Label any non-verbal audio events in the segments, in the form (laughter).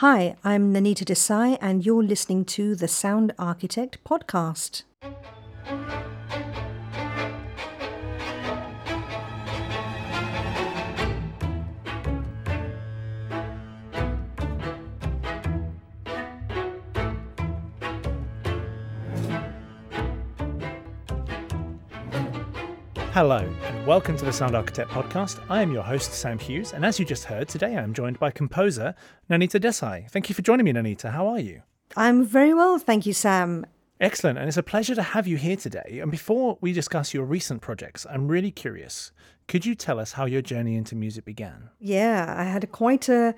Hi, I'm Nainita Desai, and you're listening to the Sound Architect podcast. Hello, and welcome to the Sound Architect podcast. I am your host, Sam Hughes, and as you just heard, today I am joined by composer Nainita Desai. Thank you for joining me, Nainita. How are you? I'm very well, thank you, Sam. Excellent, and it's a pleasure to have you here today. And before we discuss your recent projects, I'm really curious. Could you tell us how your journey into music began? Yeah, I had a quite a,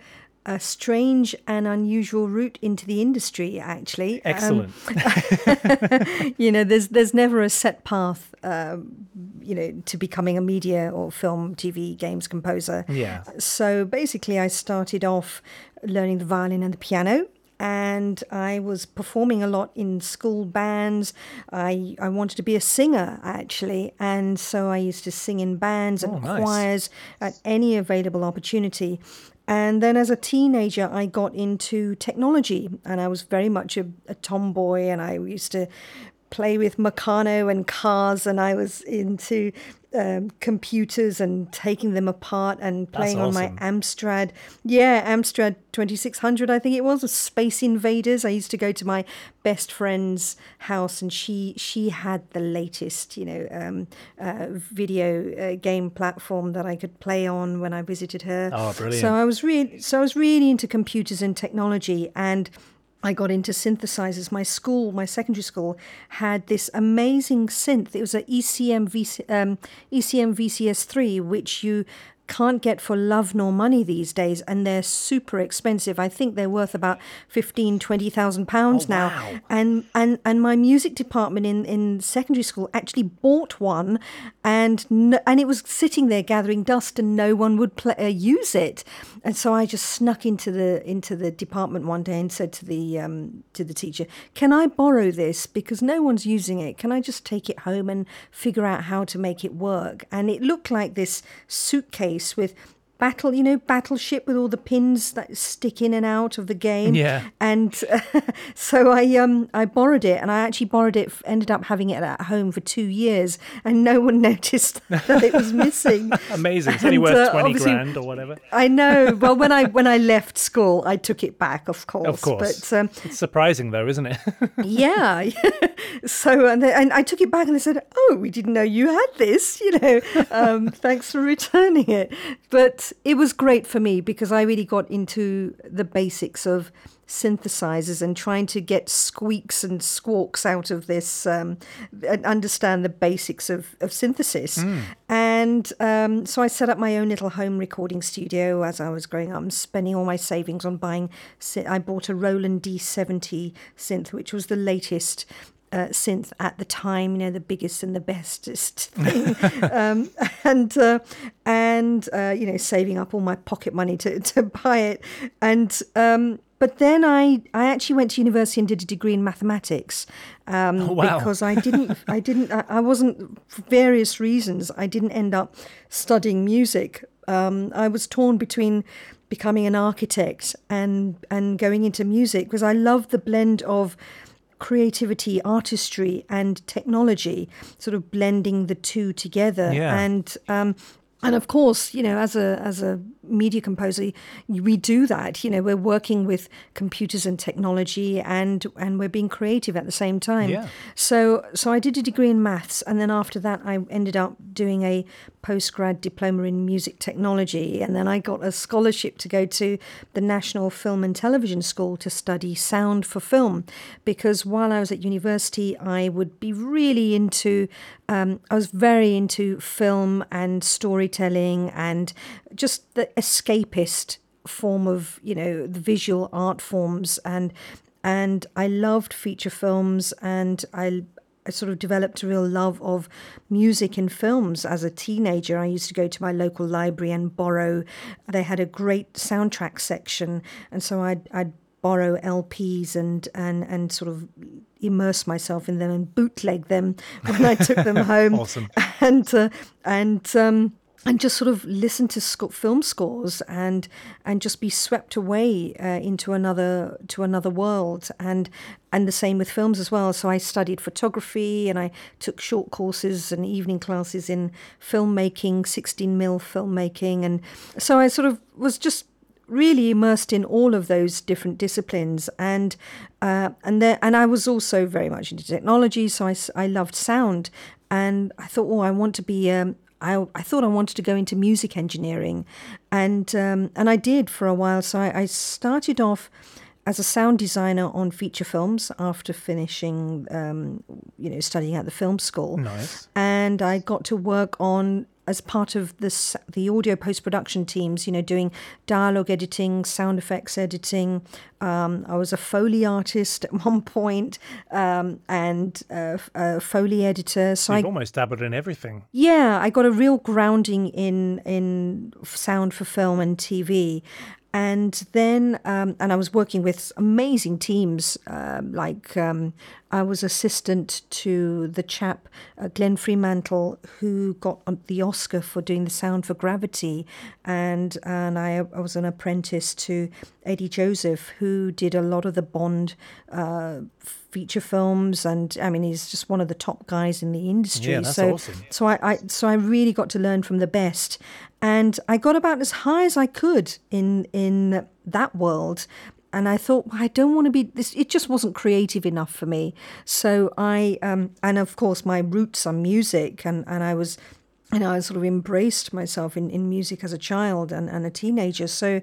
a strange and unusual route into the industry. Actually, excellent. Um, (laughs) you know, there's there's never a set path. Um, you know, to becoming a media or film, TV, games composer. Yeah. So basically, I started off learning the violin and the piano and I was performing a lot in school bands. I I wanted to be a singer actually, and so I used to sing in bands and oh, nice. choirs at any available opportunity. And then as a teenager, I got into technology, and I was very much a, a tomboy, and I used to play with Meccano and cars, and I was into um, computers and taking them apart and playing awesome. on my Amstrad. Yeah, Amstrad 2600, I think it was, Space Invaders. I used to go to my best friend's house, and she she had the latest, you know, um, uh, video uh, game platform that I could play on when I visited her. Oh, brilliant! So I was really so I was really into computers and technology and I got into synthesizers. My school, my secondary school, had this amazing synth. It was an EMS, VC, um, EMS VCS3, which you can't get for love nor money these days and they're super expensive. I think they're worth about 15 20000 pounds oh, now. wow. and and and my music department in in secondary school actually bought one and no, and it was sitting there gathering dust and no one would play, uh, use it. And so i just snuck into the into the department one day and said to the um, to the teacher can i borrow this? Because no one's using it. Can i just take it home and figure out how to make it work? And it looked like this suitcase with battle you know battleship with all the pins that stick in and out of the game. Yeah. And uh, (laughs) so i um i borrowed it and i actually borrowed it ended up having it at home for two years and no one (laughs) noticed that it was missing. (laughs) Amazing. It's only worth uh, 20 grand or whatever. I know. Well when i when i left school i took it back of course. Of course. But um it's surprising though isn't it? Yeah. so and, they, and I took it back and they said, "Oh, we didn't know you had this. You know, um, thanks for returning it." But it was great for me because I really got into the basics of synthesizers and trying to get squeaks and squawks out of this um, and understand the basics of, of synthesis. And um, so I set up my own little home recording studio as I was growing up, and spending all my savings on buying. I bought a Roland D70 synth, which was the latest. Uh, synth at the time, you know, the biggest and the bestest (laughs) thing, (laughs) um, and uh, and uh, you know, saving up all my pocket money to, (laughs) to buy it, and um, but then I I actually went to university and did a degree in mathematics um, Oh, wow. because I didn't (laughs) I didn't I, I wasn't for various reasons I didn't end up studying music. Um, I was torn between becoming an architect and and going into music because I love the blend of creativity, artistry, and technology, sort of blending the two together. Yeah. And um, and of course, you know, as a as a media composer, we do that. You know, we're working with computers and technology, and and we're being creative at the same time. Yeah. So so I did a degree in maths, and then after that, I ended up doing a postgrad diploma in music technology, and then I got a scholarship to go to the National Film and Television School to study sound for film, because while I was at university, I would be really into. Um, I was very into film and storytelling and just the escapist form of you know the visual art forms and and I loved feature films and I I sort of developed a real love of music in films as a teenager. I used to go to my local library and borrow. They had a great soundtrack section, and so I'd, I'd borrow LPs and and and sort of immerse myself in them and bootleg them (laughs) when I took them home. Awesome. (laughs) And uh, and um, and just sort of listen to sc- film scores and and just be swept away uh, into another to another world and and the same with films as well so I studied photography and I took short courses and evening classes in filmmaking 16 mil filmmaking and so I sort of was just really immersed in all of those different disciplines and uh, and there and I was also very much into technology so I, I loved sound and I thought oh I want to be um, I, I thought I wanted to go into music engineering, and um, and I did for a while. So I, I started off as a sound designer on feature films after finishing, um, you know, studying at the film school. Nice. And I got to work on as part of this the audio post production teams, you know, doing dialogue editing, sound effects editing. Um, I was a foley artist at (laughs) one point, um, and a, a foley editor. So You've I almost dabbled in everything. yeah, I got a real grounding in in sound for film and TV, and then um, and I was working with amazing teams. Um, like um, I was assistant to the chap uh, Glenn Freemantle, who got um, the Oscar for doing the sound for Gravity, and and I, I was an apprentice to Eddy Joseph, who did a lot of the Bond. Uh, feature films and i mean he's just one of the top guys in the industry Yeah, that's so awesome. so I, I so I really got to learn from the best, and I got about as high as I could in in that world. And I thought, well, I don't want to be this. It just wasn't creative enough for me. So I, um, and of course, my roots are music, and and I was you know, I sort of embraced myself in, in music as a child and, and a teenager. So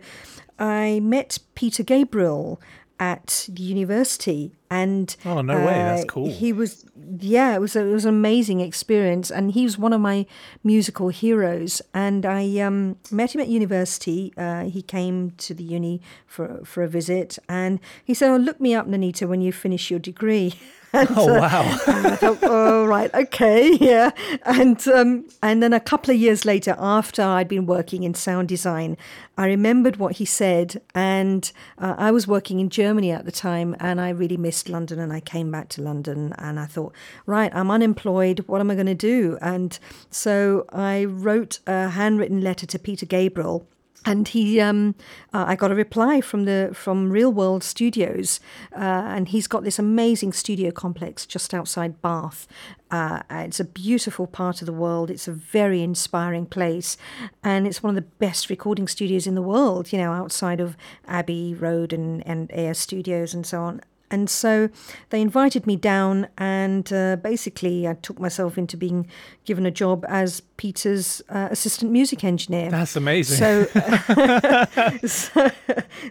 I met Peter Gabriel at university and Oh, no way. That's uh, cool. he was yeah it was a, it was an amazing experience and he was one of my musical heroes and i um, met him at university uh, he came to the uni for for a visit and he said oh look me up Nainita when you finish your degree (laughs) And, Oh, uh, wow. (laughs) and I thought, oh right, okay, (laughs) yeah. And um, and then a couple of years later, after I'd been working in sound design, I remembered what he said, and uh, I was working in Germany at the time, and I really missed London, and I came back to London, and I thought, right, I'm unemployed. What am I going to do? And so I wrote a handwritten letter to Peter Gabriel and he um, uh, I got a reply from the from Real World Studios, uh, and he's got this amazing studio complex just outside Bath. Uh, it's a beautiful part of the world. It's a very inspiring place, and it's one of the best recording studios in the world. You know, outside of Abbey Road and and Air Studios and so on. And so they invited me down, and uh, basically, I took myself into being given a job as Peter's uh, assistant music engineer. That's amazing. So, (laughs) (laughs) so,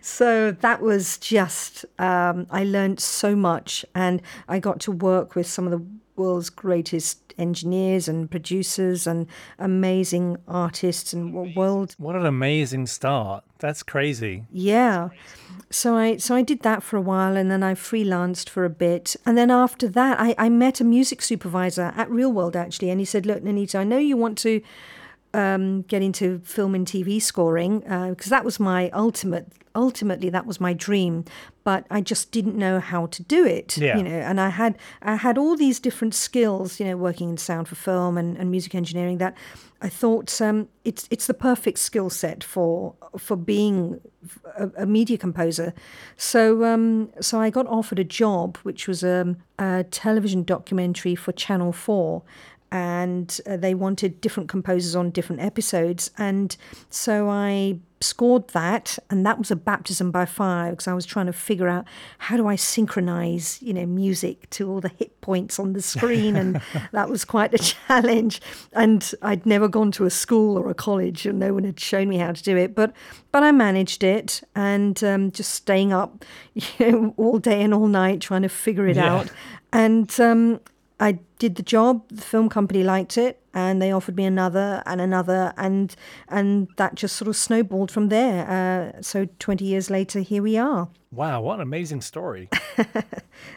so that was just, um, I learned so much and I got to work with some of the world's greatest engineers and producers and amazing artists and wo- world what an amazing start. That's crazy. yeah. So I so I did that for a while and then I freelanced for a bit. And then after that I, I met a music supervisor at Real World actually and he said, Look, Nainita, I know you want to um, get into film and TV scoring because that was my ultimate. Ultimately, that was my dream, but I just didn't know how to do it. Yeah. You know, and I had I had all these different skills. You know, working in sound for film and, and music engineering. That I thought um, it's it's the perfect skill set for for being a, a media composer. So um, so I got offered a job, which was um, a television documentary for Channel Four and uh, they wanted different composers on different episodes. And so I scored that, and that was a baptism by fire because I was trying to figure out how do I synchronize, you know, music to all the hit points on the screen, and (laughs) that was quite a challenge. And I'd never gone to a school or a college, and no one had shown me how to do it, but but I managed it, and um, just staying up, (laughs) you know, all day and all night trying to figure it Yeah. out, and um, I did the job. The film company liked it, and they offered me another and another, and and that just sort of snowballed from there. Uh, so twenty years later, here we are. Wow, what an amazing story. (laughs)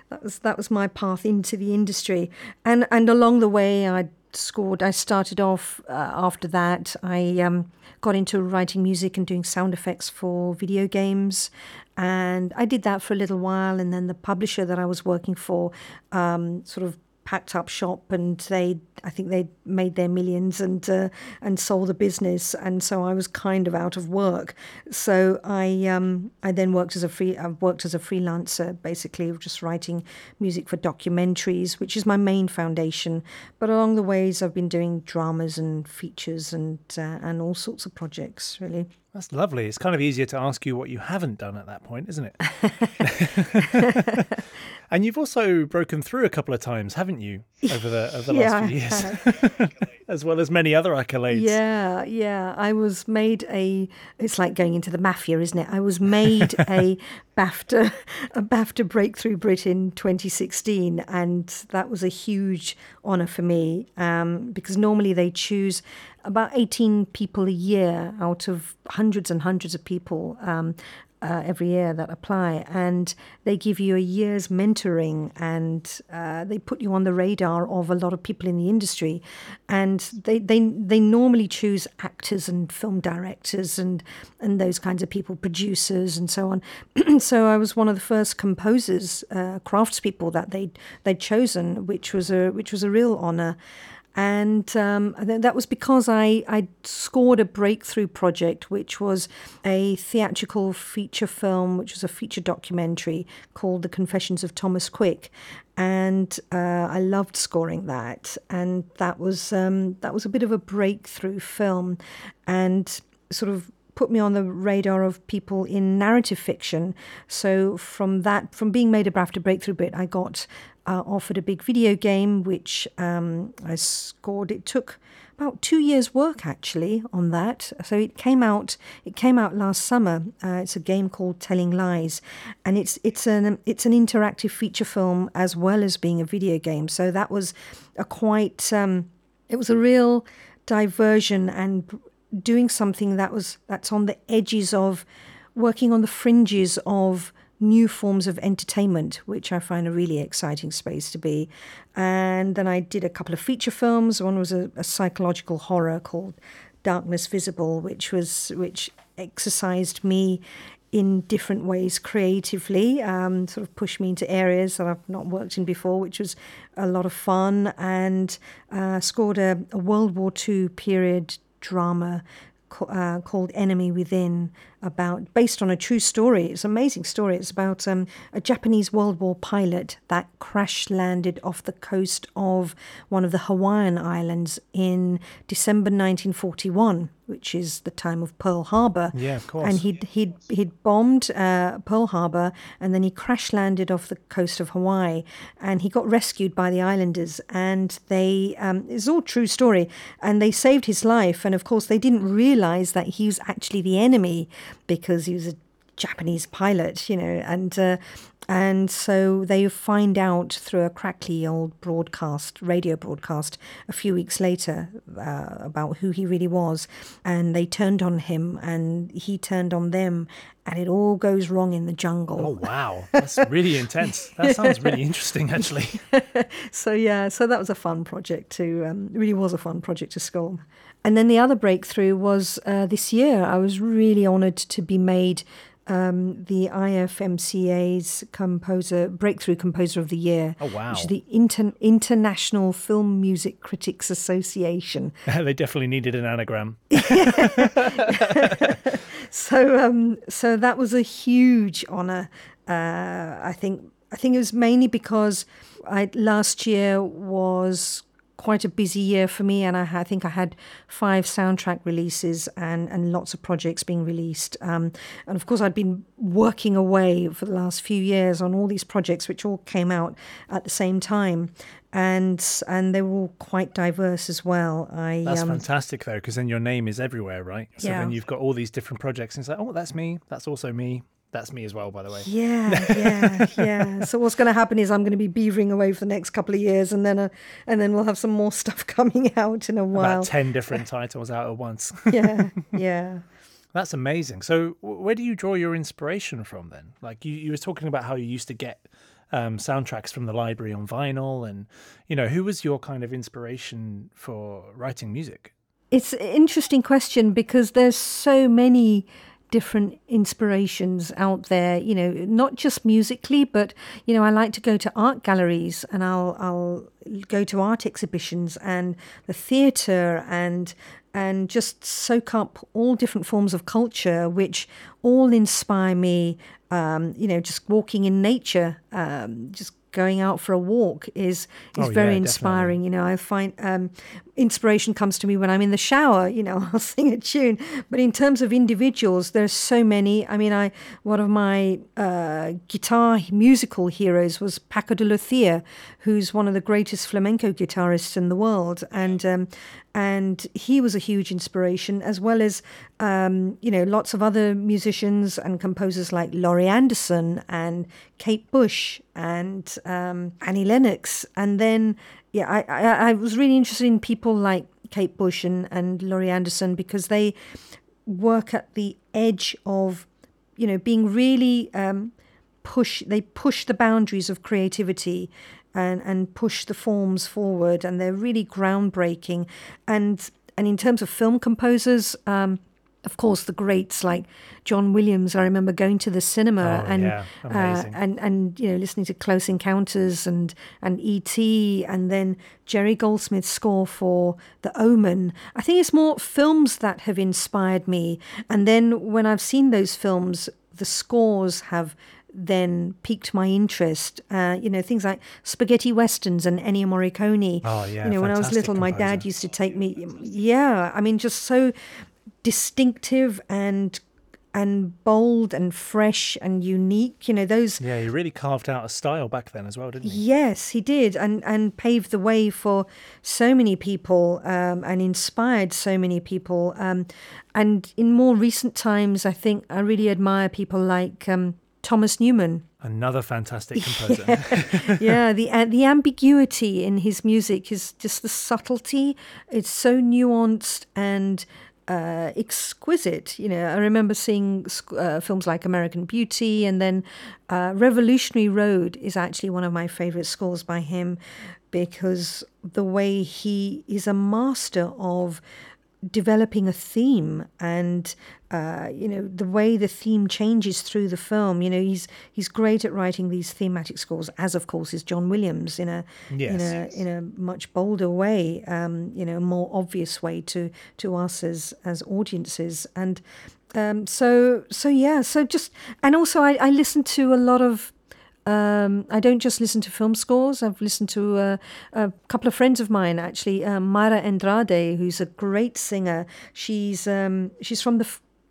That was that was my path into the industry, and and along the way, I scored. I started off uh, after that. I um, got into writing music and doing sound effects for video games, and I did that for a little while, and then the publisher that I was working for um, sort of packed up shop and they I think they made their millions and uh, and sold the business and so I was kind of out of work so I um, I then worked as a free I've worked as a freelancer basically just writing music for documentaries which is my main foundation but along the ways I've been doing dramas and features and uh, and all sorts of projects really that's lovely. It's kind of easier to ask you what you haven't done at that point, isn't it? (laughs) (laughs) and you've also broken through a couple of times, haven't you, over the over the yeah, last few years, (laughs) as well as many other accolades. Yeah, yeah. I was made a. It's like going into the mafia, isn't it? I was made (laughs) a BAFTA a BAFTA Breakthrough Brit in 2016, and that was a huge honour for me um, because normally they choose about 18 people a year out of hundreds and hundreds of people um, uh, every year that apply, and they give you a year's mentoring, and uh, they put you on the radar of a lot of people in the industry, and they they they normally choose actors and film directors and and those kinds of people, producers and so on. (clears throat) so I was one of the first composers, uh, craftspeople that they they'd chosen, which was a which was a real honor and um, that was because I I scored a breakthrough project, which was a theatrical feature film, which was a feature documentary called "The Confessions of Thomas Quick," and uh, I loved scoring that, and that was um, that was a bit of a breakthrough film, and sort of put me on the radar of people in narrative fiction. So from that, from being made a BAFTA Breakthrough bit, I got uh, offered a big video game, which um, I scored. It took about two years' work actually on that. So it came out. It came out last summer. Uh, it's a game called Telling Lies, and it's it's an it's an interactive feature film as well as being a video game. So that was a quite. Um, it was a real diversion and doing something that was that's on the edges of working on the fringes of new forms of entertainment, which I find a really exciting space to be. And then I did a couple of feature films. One was a, a psychological horror called Darkness Visible, which was which exercised me in different ways creatively, um, sort of pushed me into areas that I've not worked in before, which was a lot of fun, and uh, scored a, a World War II period drama uh, called Enemy Within, about based on a true story. It's an amazing story. It's about um, a Japanese World War pilot that crash landed off the coast of one of the Hawaiian Islands in December 1941 which is the time of Pearl Harbor. Yeah, of course. And he'd he'd he'd bombed uh, Pearl Harbor, and then he crash landed off the coast of Hawaii, and he got rescued by the islanders, and they um, it's all true story, and they saved his life, and of course they didn't realize that he was actually the enemy because he was a Japanese pilot, you know, and uh, and so they find out through a crackly old broadcast, radio broadcast, a few weeks later uh, about who he really was. And they turned on him and he turned on them. And it all goes wrong in the jungle. Oh, wow. That's really intense. That sounds really interesting, actually. (laughs) so, yeah, so that was a fun project to, um, really was a fun project to score. And then the other breakthrough was uh, this year. I was really honoured to be made um, the IFMCA's composer breakthrough composer of the year. Oh wow! Which is the Inter- International Film Music Critics Association. (laughs) they definitely needed an anagram. (laughs) so um, so that was a huge honour. Uh, I think I think it was mainly because I last year was quite a busy year for me, and I, I, think I had five soundtrack releases and, and lots of projects being released. Um, and of course, I'd been working away for the last few years on all these projects, which all came out at the same time. And and they were all quite diverse as well. I that's um, fantastic though, because then your name is everywhere, right? So yeah. then you've got all these different projects, and it's like, oh, that's me. That's also me. That's me as well, by the way. Yeah, yeah, yeah. So what's going to happen is I'm going to be beavering away for the next couple of years, and then uh, and then we'll have some more (laughs) stuff coming out in a while. About ten different (laughs) titles out at once. yeah, (laughs) yeah. That's amazing. So where do you draw your inspiration from then? Like you, you were talking about how you used to get um, soundtracks from the library on vinyl, and you know, who was your kind of inspiration for writing music? It's an interesting question because there's so many different inspirations out there you know not just musically but you know I like to go to art galleries and I'll I'll go to art exhibitions and the theater and and just soak up all different forms of culture which all inspire me um, you know just walking in nature um, just going out for a walk is is Oh, very yeah, inspiring. You know, I find um, inspiration comes to me when I'm in the shower. You know, (laughs) I'll sing a tune. But in terms of individuals, there's so many. I mean, I one of my uh, guitar musical heroes was Paco de Lucia, who's one of the greatest flamenco guitarists in the world, and um, and he was a huge inspiration, as well as um, you know lots of other musicians and composers like Laurie Anderson and Kate Bush and um, Annie Lennox, and then yeah, I, I I was really interested in people like Kate Bush and and Laurie Anderson because they work at the edge of you know being really um, push they push the boundaries of creativity and and push the forms forward and they're really groundbreaking. And and in terms of film composers um, of course the greats like John Williams I remember going to the cinema Oh, and yeah. uh, and and you know listening to Close Encounters and and ET and then Jerry Goldsmith's score for The Omen. I think it's more films that have inspired me, and then when I've seen those films, the scores have then piqued my interest. Uh, you know things like spaghetti westerns and Ennio Morricone. Oh, yeah, You know when I was little, my dad used to take me. Yeah, I mean just so distinctive and and bold and fresh and unique. You know those Yeah, he really carved out a style back then as well, didn't he? Yes, he did, and and paved the way for so many people, um, and inspired so many people. Um, and in more recent times, I think I really admire people like um, Thomas Newman. Another fantastic (laughs) composer. (laughs) yeah, the uh, the ambiguity in his music is just the subtlety. It's so nuanced and uh, exquisite. You know, I remember seeing uh, films like American Beauty, and then uh, Revolutionary Road is actually one of my favorite scores by him because the way he is a master of developing a theme and uh, you know the way the theme changes through the film you know he's he's great at writing these thematic scores as of course is John Williams in a in Yes. a in a much bolder way um, you know more obvious way to to us as as audiences and um, so so yeah so just and also I, I listen to a lot of um, I don't just listen to film scores. I've listened to uh, a couple of friends of mine, actually, um, Mayra Andrade, who's a great singer. She's um, she's from the,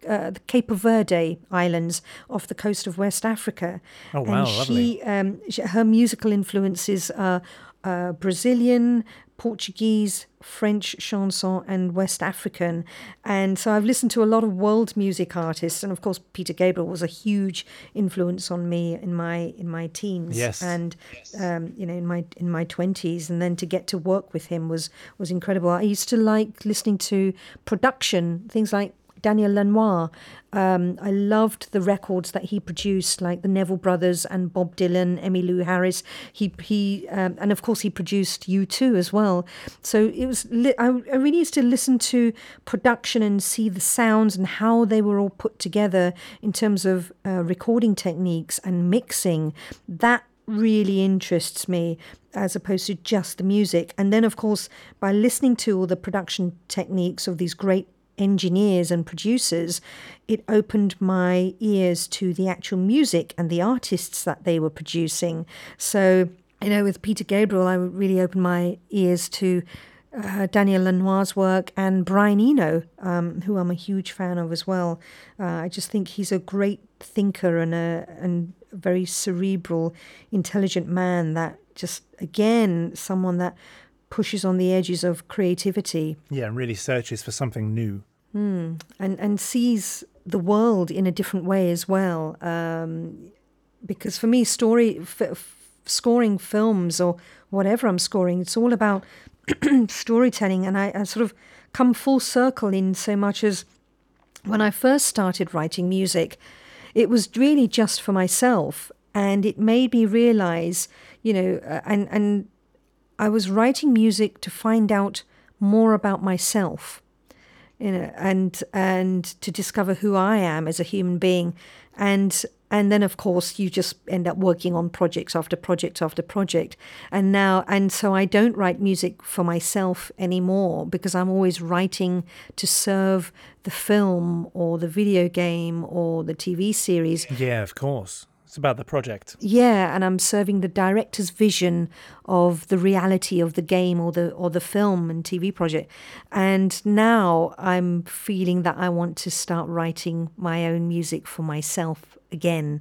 uh, the Cape Verde Islands off the coast of West Africa. Oh, wow, and lovely. um, she, her musical influences are uh, Brazilian, Portuguese, French chanson, and West African. And so I've listened to a lot of world music artists, and of course Peter Gabriel was a huge influence on me in my in my teens Yes. and um, you know in my in my twenties. And then to get to work with him was was incredible. I used to like listening to production things like Daniel Lanois. Um, I loved the records that he produced, like the Neville Brothers and Bob Dylan, Emmylou Harris. He he, um, and of course he produced U two as well. So it was. Li- I, I really used to listen to production and see the sounds and how they were all put together in terms of uh, recording techniques and mixing. That really interests me as opposed to just the music. And then, of course, by listening to all the production techniques of these great engineers and producers, it opened my ears to the actual music and the artists that they were producing. So, you know, with Peter Gabriel, I really opened my ears to uh, Daniel Lanois's work and Brian Eno, um, who I'm a huge fan of as well. Uh, I just think he's a great thinker and a and a very cerebral, intelligent man. That just again someone that pushes on the edges of creativity yeah, and really searches for something new. and and sees the world in a different way as well. Um, because for me, story f- f- scoring films or whatever I'm scoring, it's all about (clears throat) storytelling, and I, I sort of come full circle in so much as when I first started writing music, it was really just for myself, and it made me realize, you know, uh, and and I was writing music to find out more about myself you know, and and to discover who I am as a human being, and and then of course you just end up working on projects after project after project. And now and so i don't write music for myself anymore because i'm always writing to serve the film or the video game or the tv series. Yeah, of course. It's about the project. yeah and i'm serving the director's vision of the reality of the game or the or the film and tv project. And now i'm feeling that i want to start writing my own music for myself again.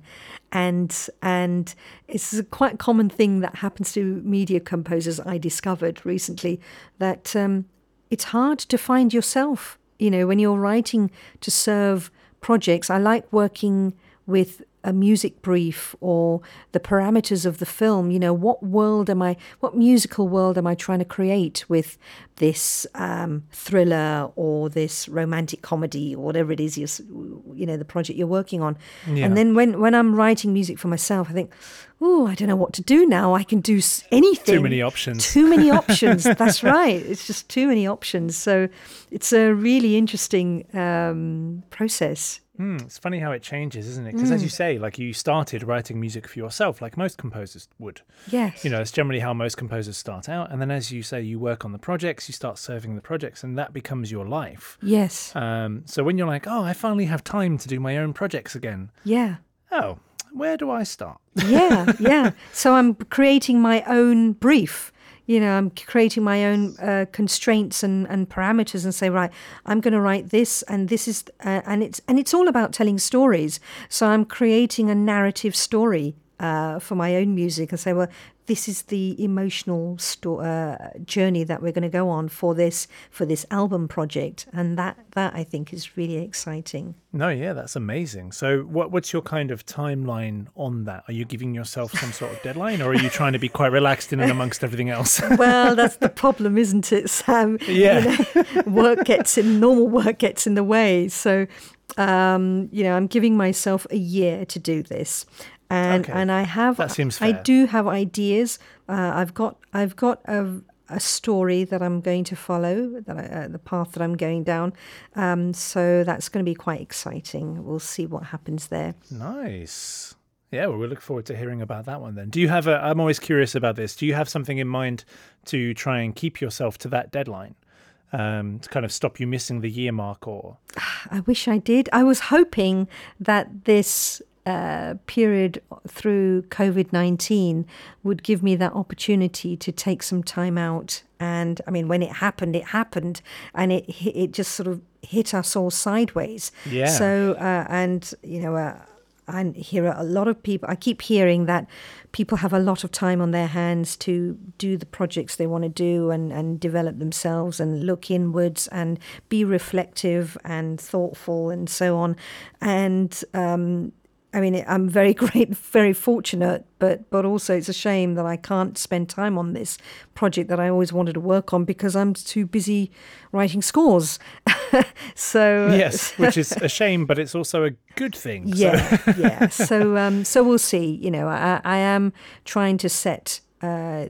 And and it's a quite common thing that happens to media composers i discovered recently that um, it's hard to find yourself. You know when you're writing to serve projects i like working with a music brief or the parameters of the film you know what world am i what musical world am i trying to create with this um, thriller or this romantic comedy or whatever it is you're, you know the project you're working on? Yeah. and then when when i'm writing music for myself i think oh i don't know what to do now. I can do anything. Too many options. too many (laughs) options. That's right. It's just too many options. So it's a really interesting um, process Hmm, it's funny how it changes, isn't it? Because as you say, like you started writing music for yourself, like most composers would. yes You know, it's generally how most composers start out. And then as you say, you work on the projects, you start serving the projects, and that becomes your life. yes Um, so when you're like, oh, I finally have time to do my own projects again. yeah Oh, where do I start? yeah, yeah. (laughs) So I'm creating my own brief. You know, I'm creating my own uh, constraints and, and parameters, and say, right, I'm going to write this, and this is, uh, and it's and it's all about telling stories. So I'm creating a narrative story uh, for my own music, and say, well, this is the emotional sto- uh, journey that we're going to go on for this for this album project, and that that I think is really exciting. No, yeah, that's amazing. So, what what's your kind of timeline on that? Are you giving yourself some sort of deadline, or are you trying to be quite relaxed in and amongst everything else? (laughs) Well, that's the (laughs) problem, isn't it, Sam? Yeah. work gets in normal work gets in the way so um, you know i'm giving myself a year to do this and Okay. and i have That seems i do have ideas uh, i've got i've got a a story that I'm going to follow, that I, uh, the path that I'm going down. Um, so that's going to be quite exciting. We'll see what happens there. Nice. Yeah, well, we look forward to hearing about that one then. Do you have a? I'm always curious about this. Do you have something in mind to try and keep yourself to that deadline, um, to kind of stop you missing the year mark, or (sighs) I wish I did. I was hoping that this uh, period through COVID 19 would give me that opportunity to take some time out. And I mean, when it happened, it happened, and it it just sort of hit us all sideways. Yeah. So, uh, and you know, uh, I hear a lot of people. I keep hearing that people have a lot of time on their hands to do the projects they want to do and, and develop themselves and look inwards and be reflective and thoughtful and so on. And um, I mean, I'm very (laughs) great, very fortunate, but but also it's a shame that I can't spend time on this project that I always wanted to work on because I'm too busy writing scores. (laughs) so yes, (laughs) which is a shame, but it's also a good thing. So- yeah, yeah. So, um, so we'll see. You know, I, I am trying to set. Uh,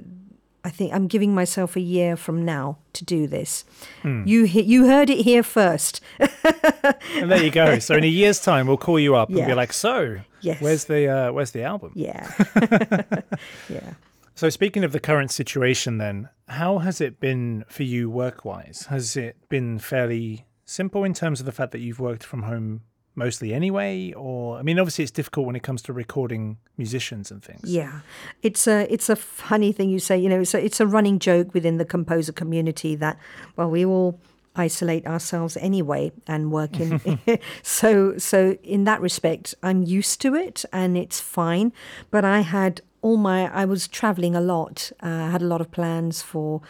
I think I'm giving myself a year from now to do this. Hmm. You he- you heard it here first. (laughs) and there you go. So in a year's time, we'll call you up and be like, "So, Yes. where's the uh, where's the album?" Yeah, (laughs) (laughs) yeah. So speaking of the current situation, then, how has it been for you work-wise? Has it been fairly simple in terms of the fact that you've worked from home mostly anyway, or I mean, obviously it's difficult when it comes to recording musicians and things. Yeah, it's a it's a funny thing you say. You know, it's a it's a running joke within the composer community that well, we all isolate ourselves anyway and work in. (laughs) (laughs) so so in that respect, I'm used to it and it's fine. But I had all my I was traveling a lot. Uh, I had a lot of plans for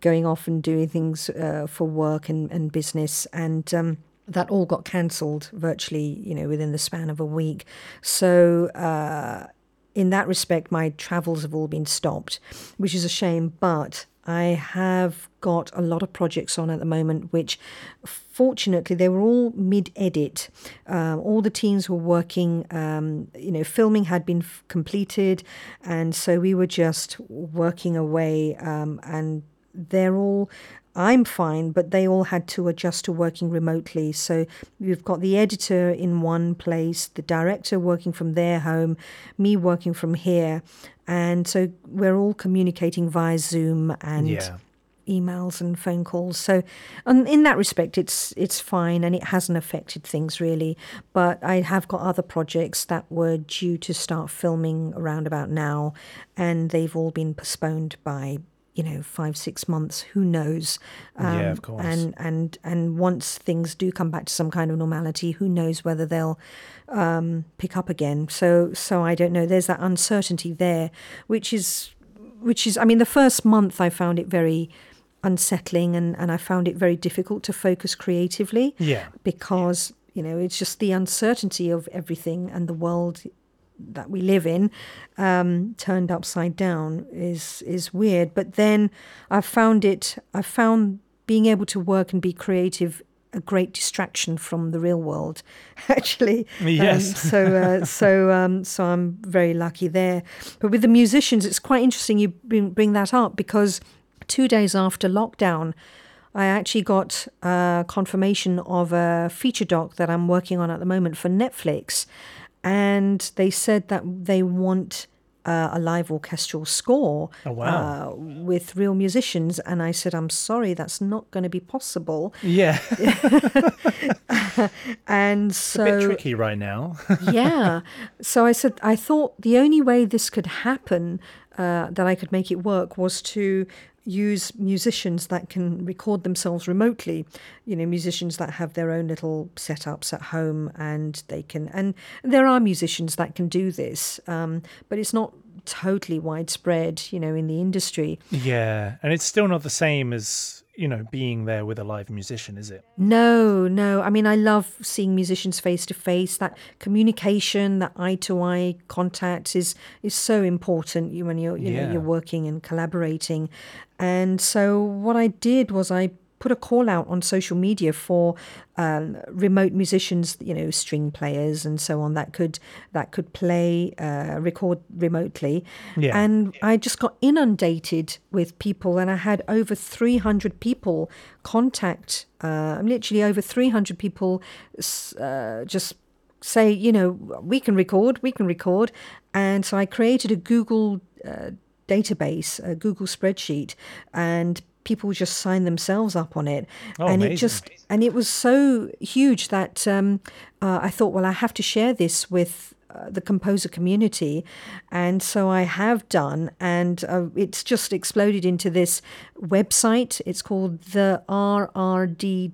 going off and doing things uh, for work and, and business and. Um, that all got cancelled virtually, you know, within the span of a week. So, uh, in that respect, my travels have all been stopped, which is a shame. But I have got a lot of projects on at the moment, which fortunately they were all mid edit. Um, all the teams were working, um, you know, filming had been f- completed, and so we were just working away um, and they're all I'm fine, but they all had to adjust to working remotely. So you've got the editor in one place, the director working from their home, me working from here. And so we're all communicating via Zoom and Yeah. emails and phone calls. So, and in that respect, it's it's fine, and it hasn't affected things really. But I have got other projects that were due to start filming around about now, and they've all been postponed by you know five six months. Who knows? Um, Yeah, of course. And and and once things do come back to some kind of normality, who knows whether they'll um, pick up again? So so I don't know. There's that uncertainty there, which is which is I mean the first month I found it very unsettling and, and I found it very difficult to focus creatively Yeah. because you know it's just the uncertainty of everything and the world that we live in um, turned upside down is is weird. But then I found it I found being able to work and be creative a great distraction from the real world (laughs) actually. Um, Yes. so uh, so um, so I'm very lucky there. But with the musicians it's quite interesting you bring, bring that up because two days after lockdown I actually got uh, confirmation of a feature doc that I'm working on at the moment for Netflix, and they said that they want uh, a live orchestral score Oh, wow. uh, with real musicians. And I said, I'm sorry, that's not going to be possible. Yeah. (laughs) And a so bit tricky right now. (laughs) yeah. So I said, I thought the only way this could happen, uh, that I could make it work, was to use musicians that can record themselves remotely. You know, musicians that have their own little setups at home and they can, and there are musicians that can do this, um, but it's not totally widespread, you know, in the industry. yeah. And it's still not the same as, you know, being there with a live musician, is it? No, no. I mean, I love seeing musicians face to face. That communication, that eye to eye contact is is so important you- when you're you know you're working and collaborating. And so what I did was I put a call out on social media for um, remote musicians, you know, string players and so on that could that could play, uh, record remotely. Yeah. And I just got inundated with people, and I had over 300 people contact, uh, literally over 300 people uh, just say, you know, we can record, we can record. And so I created a Google uh, database, a Google spreadsheet, and people just signed themselves up on it. Oh, and it just and it was so huge that um, uh, I thought, well, I have to share this with uh, the composer community, and so I have done, and uh, it's just exploded into this website. It's called the RRD.net,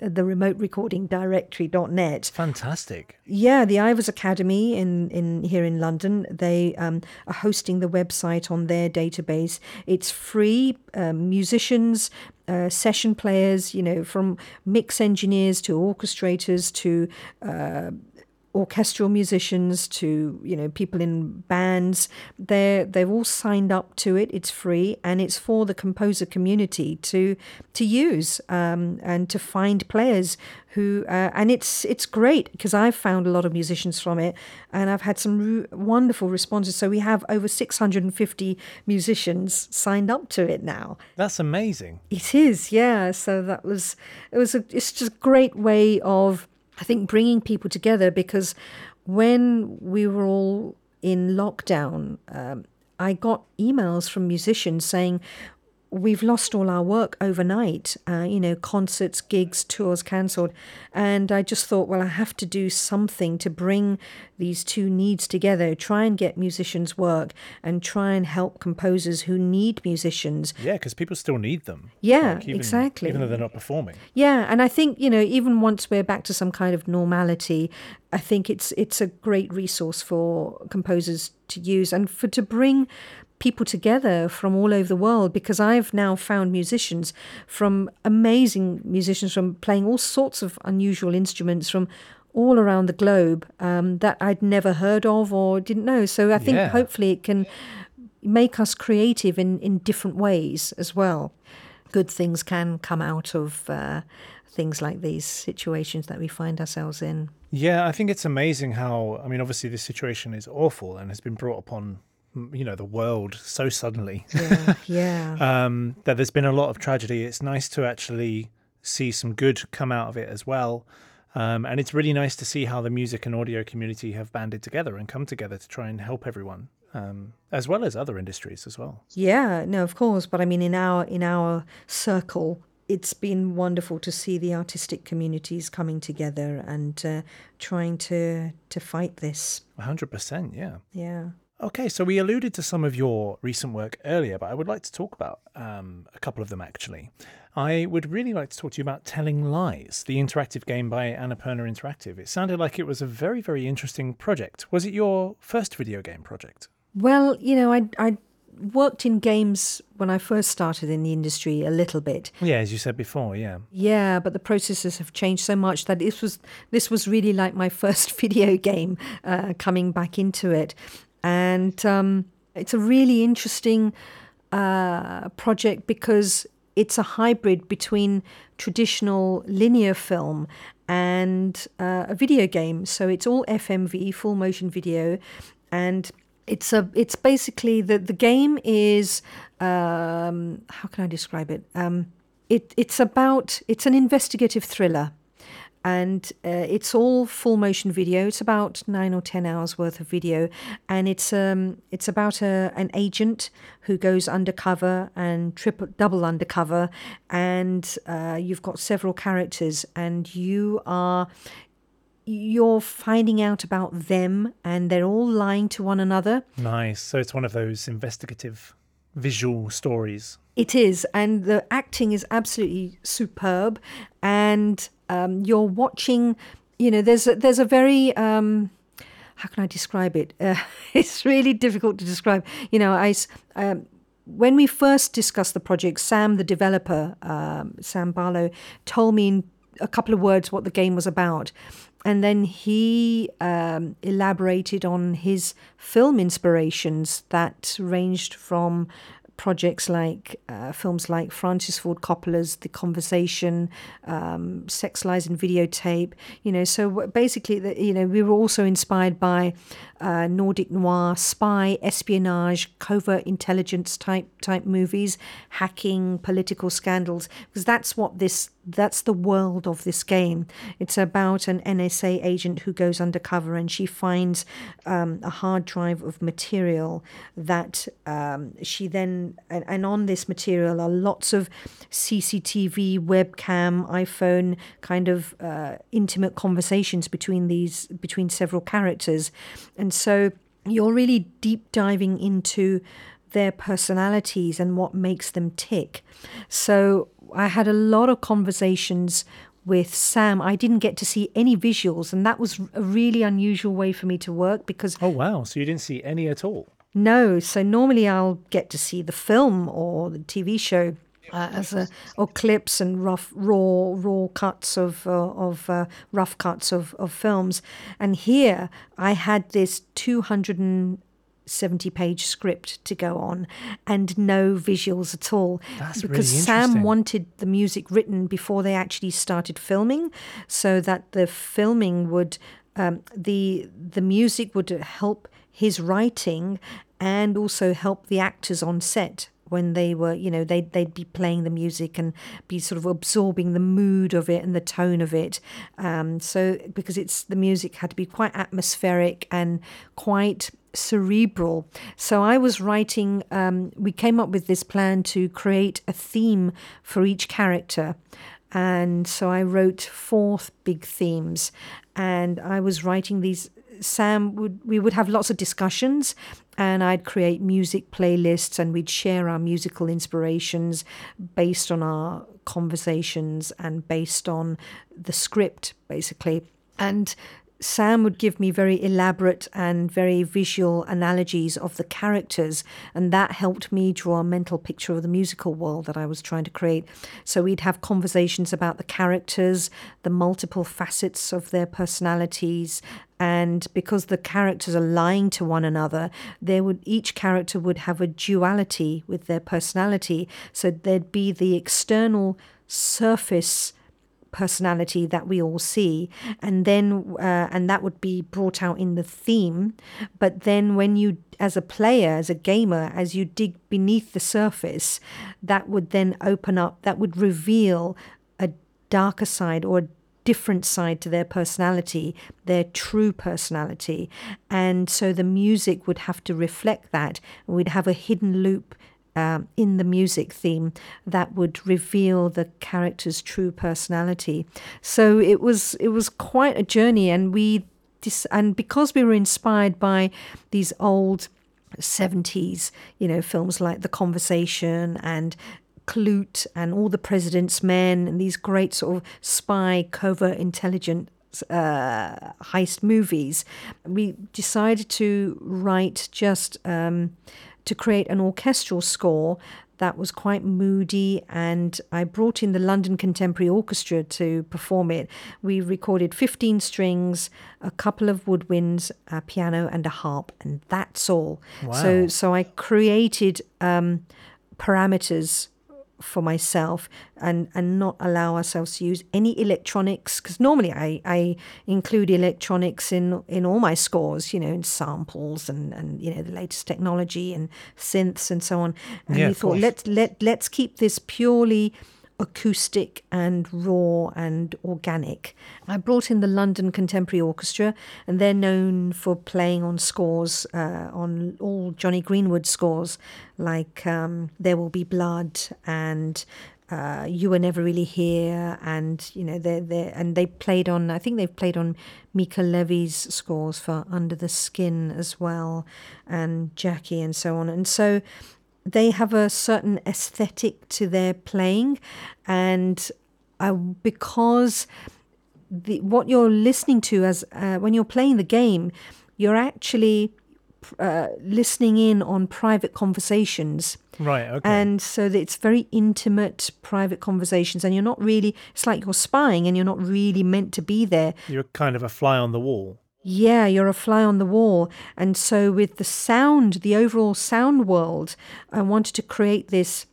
the Remote Recording Directory.net. Fantastic. Yeah, the Ivors Academy in, in here in London, they um, are hosting the website on their database. It's free. Um, musicians, uh, session players, you know, from mix engineers to orchestrators to uh, orchestral musicians to you know people in bands they're they've all signed up to it it's free and it's for the composer community to to use um, and to find players who uh, and it's it's great because I've found a lot of musicians from it and I've had some re- wonderful responses so we have over 650 musicians signed up to it now That's amazing. it is, yeah. So that was it was a it's just a great way of I think bringing people together because when we were all in lockdown, um, I got emails from musicians saying we've lost all our work overnight. Uh, you know, concerts, gigs, tours cancelled, and I just thought, well, I have to do something to bring these two needs together. Try and get musicians work, and try and help composers who need musicians. Yeah, because people still need them. Yeah, Like, even- exactly. Even though they're not performing. Yeah, and I think you know even once we're back to some kind of normality, I think it's it's a great resource for composers to use and for to bring people together from all over the world because I've now found musicians from amazing musicians from playing all sorts of unusual instruments from all around the globe um, that I'd never heard of or didn't know. So I think Yeah. hopefully it can make us creative in, in different ways as well. Good things can come out of uh, things like these situations that we find ourselves in. Yeah, I think it's amazing how, I mean, obviously this situation is awful and has been brought upon you know the world so suddenly Yeah, yeah. (laughs) um, that there's been a lot of tragedy. It's nice to actually see some good come out of it as well. Um, and it's really nice to see how the music and audio community have banded together and come together to try and help everyone, um, as well as other industries as well. Yeah, no, of course. But I mean, in our in our circle, it's been wonderful to see the artistic communities coming together and uh, trying to to fight this. 100%, yeah. Yeah. Okay, so we alluded to some of your recent work earlier, but I would like to talk about um, a couple of them actually. I would really like to talk to you about Telling Lies, the interactive game by Annapurna Interactive. It sounded like it was a very, very interesting project. Was it your first video game project? Well, you know, I I worked in games when I first started in the industry a little bit. Yeah, as you said before, yeah. Yeah, but the processes have changed so much that this was this was really like my (laughs) first (laughs) video game uh, coming back into it, and um, it's a really interesting uh, project because it's a hybrid between traditional linear film and uh, a video game. So it's all FMV, full motion video, and it's a it's basically the the game is um, how can I describe it? Um, it it's about it's an investigative thriller and uh, it's all full motion video. It's about nine or ten hours worth of video, and it's um it's about a an agent who goes undercover and triple double undercover, and uh, you've got several characters, and you are you're finding out about them, and they're all lying to one another. Nice. So it's one of those investigative visual stories. It is, and the acting is absolutely superb, and um, you're watching. You know, there's a, there's a very um, how can I describe it? Uh, (laughs) it's really difficult to describe. You know, I um, when we first discussed the project, Sam, the developer, um, Sam Barlow, told me in a couple of words what the game was about. And then he um, elaborated on his film inspirations that ranged from projects like uh, films like Francis Ford Coppola's The Conversation, um, Sex Lies and Videotape. You know, so basically, the, you know, we were also inspired by uh, Nordic noir, spy, espionage, covert intelligence type type movies, hacking, political scandals, because that's what this that's the world of this game. It's about an NSA agent who goes undercover and she finds um, a hard drive of material that um, she then, and, and on this material are lots of CCTV, webcam, iPhone kind of uh, intimate conversations between these, between several characters. And so you're really deep diving into their personalities and what makes them tick. So I had a lot of conversations with Sam. I didn't get to see any visuals, and that was a really unusual way for me to work because Oh, wow. So you didn't see any at all? no, so normally I'll get to see the film or the TV show. Uh, as a or clips and rough raw raw cuts of uh, of uh, rough cuts of, of films. And here I had this 270 page script to go on and no visuals at all. That's because really Sam wanted the music written before they actually started filming so that the filming would um, the the music would help his writing and also help the actors on set when they were you know they'd, they'd be playing the music and be sort of absorbing the mood of it and the tone of it. Um, so because it's the music had to be quite atmospheric and quite cerebral. So i was writing um, we came up with this plan to create a theme for each character. And so I wrote four big themes, and I was writing these. Sam would we would have lots of discussions, and I'd create music playlists, and we'd share our musical inspirations based on our conversations and based on the script, basically. And Sam would give me very elaborate and very visual analogies of the characters, and that helped me draw a mental picture of the musical world that I was trying to create. So we'd have conversations about the characters, the multiple facets of their personalities, and because the characters are lying to one another, there would each character would have a duality with their personality. So there'd be the external surface personality that we all see and then uh, and that would be brought out in the theme but then when you as a player, as a gamer, as you dig beneath the surface, that would then open up, that would reveal a darker side or a different side to their personality, their true personality. And so the music would have to reflect that. We'd have a hidden loop um, in the music theme that would reveal the character's true personality. So it was it was quite a journey, and we and because we were inspired by these old 70s, you know, films like The Conversation and Klute and All the President's Men and these great sort of spy covert intelligence uh, heist movies, we decided to write just um, to create an orchestral score that was quite moody, and I brought in the London Contemporary Orchestra to perform it. We recorded 15 strings, a couple of woodwinds, a piano, and a harp, and that's all. Wow. So, so I created um, parameters for myself and and not allow ourselves to use any electronics because normally I, I include electronics in in all my scores you know in samples and and you know the latest technology and synths and so on. And Yeah, we thought let's let let's keep this purely acoustic and raw and organic. I brought in the London Contemporary Orchestra, and they're known for playing on scores, uh, on all Jonny Greenwood scores, like um, There Will Be Blood and uh, You Were Never Really Here, and you know they they and they played on. I think they've played on Mica Levi's scores for Under the Skin as well, and Jackie and so on. And so they have a certain aesthetic to their playing, and uh, because the, what you're listening to as uh, when you're playing the game, you're actually uh, listening in on private conversations. Right. Okay. And so it's very intimate, private conversations, and you're not really, it's like you're spying and you're not really meant to be there. You're kind of a fly on the wall. Yeah, you're a fly on the wall. And so with the sound, the overall sound world, I wanted to create this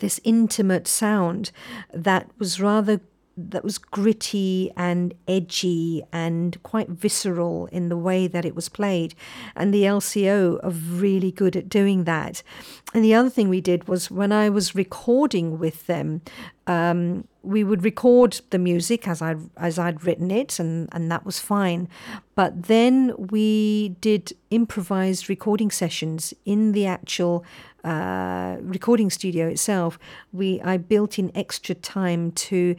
this intimate sound that was rather that was gritty and edgy and quite visceral in the way that it was played. And the LCO are really good at doing that. And the other thing we did was when I was recording with them, um, we would record the music as I as I'd written it, and and that was fine. But then we did improvised recording sessions in the actual uh, recording studio itself. We I built in extra time to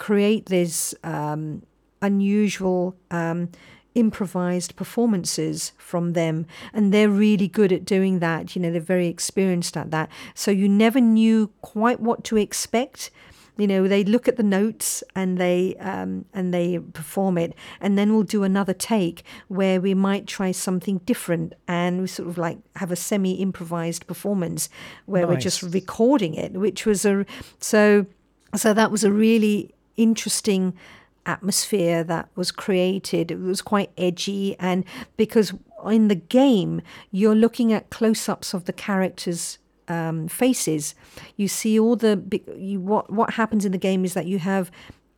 create these um, unusual. Um, improvised performances from them. And they're really good at doing that. You know they're very experienced at that. So you never knew quite what to expect. You know they look at the notes and they um, and they perform it. And then we'll do another take where we might try something different and we sort of like have a semi improvised performance where we're just recording it which was a so so that was a really interesting atmosphere that was created. It was quite edgy, and because in the game you're looking at close-ups of the characters' um, faces, you see all the you, what what happens in the game is that you have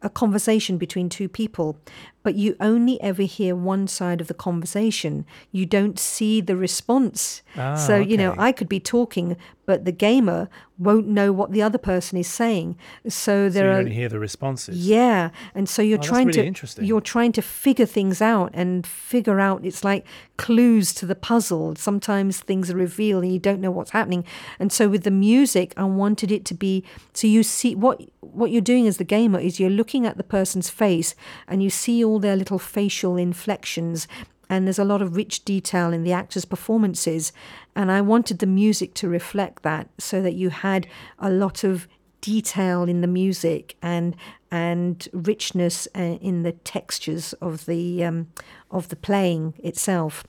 a conversation between two people, but you only ever hear one side of the conversation. You don't see the response. Ah, so, you know. I could be talking, but the gamer won't know what the other person is saying. So So there you are only hear the responses. yeah, and so you're Oh, trying really to interesting. you're trying to figure things out and figure out it's like clues to the puzzle. Sometimes things are revealed and you don't know what's happening. And so with the music, I wanted it to be so you see what what you're doing as the gamer is you're looking at the person's face and you see all their little facial inflections and there's a lot of rich detail in the actors' performances. And I wanted the music to reflect that so that you had a lot of detail in the music and and richness uh, in the textures of the um, of the playing itself.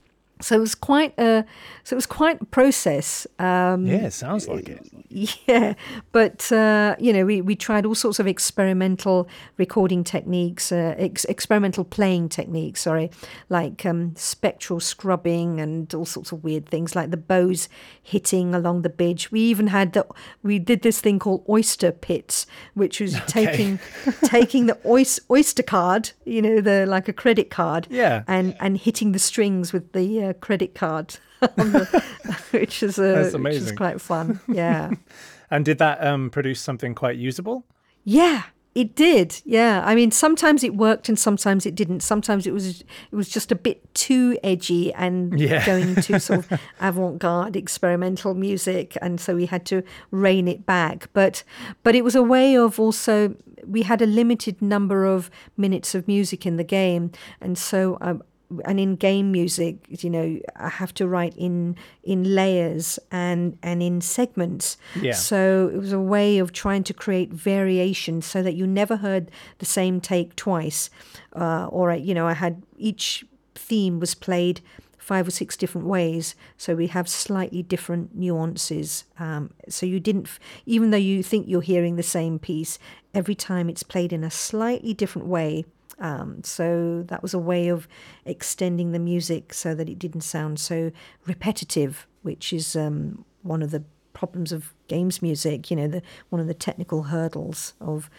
So it was quite a so it was quite a process. Um, Yeah, sounds like it. (laughs) yeah, but uh, you know, we, we tried all sorts of experimental recording techniques, uh, ex- experimental playing techniques. Sorry, like um, spectral scrubbing and all sorts of weird things, like the bows hitting along the bridge. We even had the we did this thing called oyster pits, which was (laughs) taking taking the oys- oyster card, you know, the like a credit card, Yeah. and and hitting the strings with the uh, credit card. (laughs) (laughs) which is a, which is quite fun. Yeah. (laughs) and did that um, produce something quite usable? Yeah, it did, yeah. I mean, sometimes it worked and sometimes it didn't. Sometimes it was it was just a bit too edgy and yeah. going into sort of avant-garde experimental music, and so we had to rein it back. But but it was a way of also we had a limited number of minutes of music in the game, and so um, and in game music, you know, I have to write in in layers and and in segments. Yeah. So it was a way of trying to create variation so that you never heard the same take twice, uh, or you know, I had each theme was played five or six different ways. So we have slightly different nuances. Um, so you didn't, even though you think you're hearing the same piece, every time it's played in a slightly different way um, so that was a way of extending the music so that it didn't sound so repetitive, which is um, one of the problems of games music. You know, the one of the technical hurdles of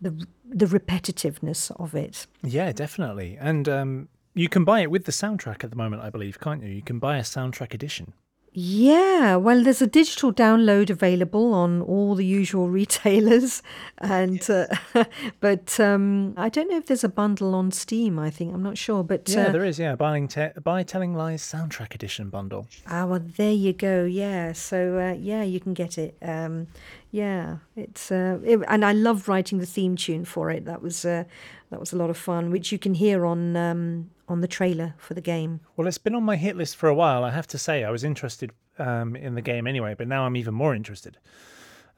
the the repetitiveness of it. Yeah, definitely. And um, you can buy it with the soundtrack at the moment, I believe, can't you? You can buy a soundtrack edition. Yeah, well, there's a digital download available on all the usual (laughs) retailers, and uh, (laughs) but um, I don't know if there's a bundle on Steam. I think I'm not sure, but yeah, uh, there is. Yeah, buying te- buy Telling Lies soundtrack edition bundle. Ah, well, there you go. Yeah, so uh, yeah, you can get it. Um, yeah, it's uh, it, and I love writing the theme tune for it. That was uh, that was a lot of fun, which you can hear on um, on the trailer for the game. Well, it's been on my hit list for a while. I have to say, I was interested um, in the game anyway, but now I'm even more interested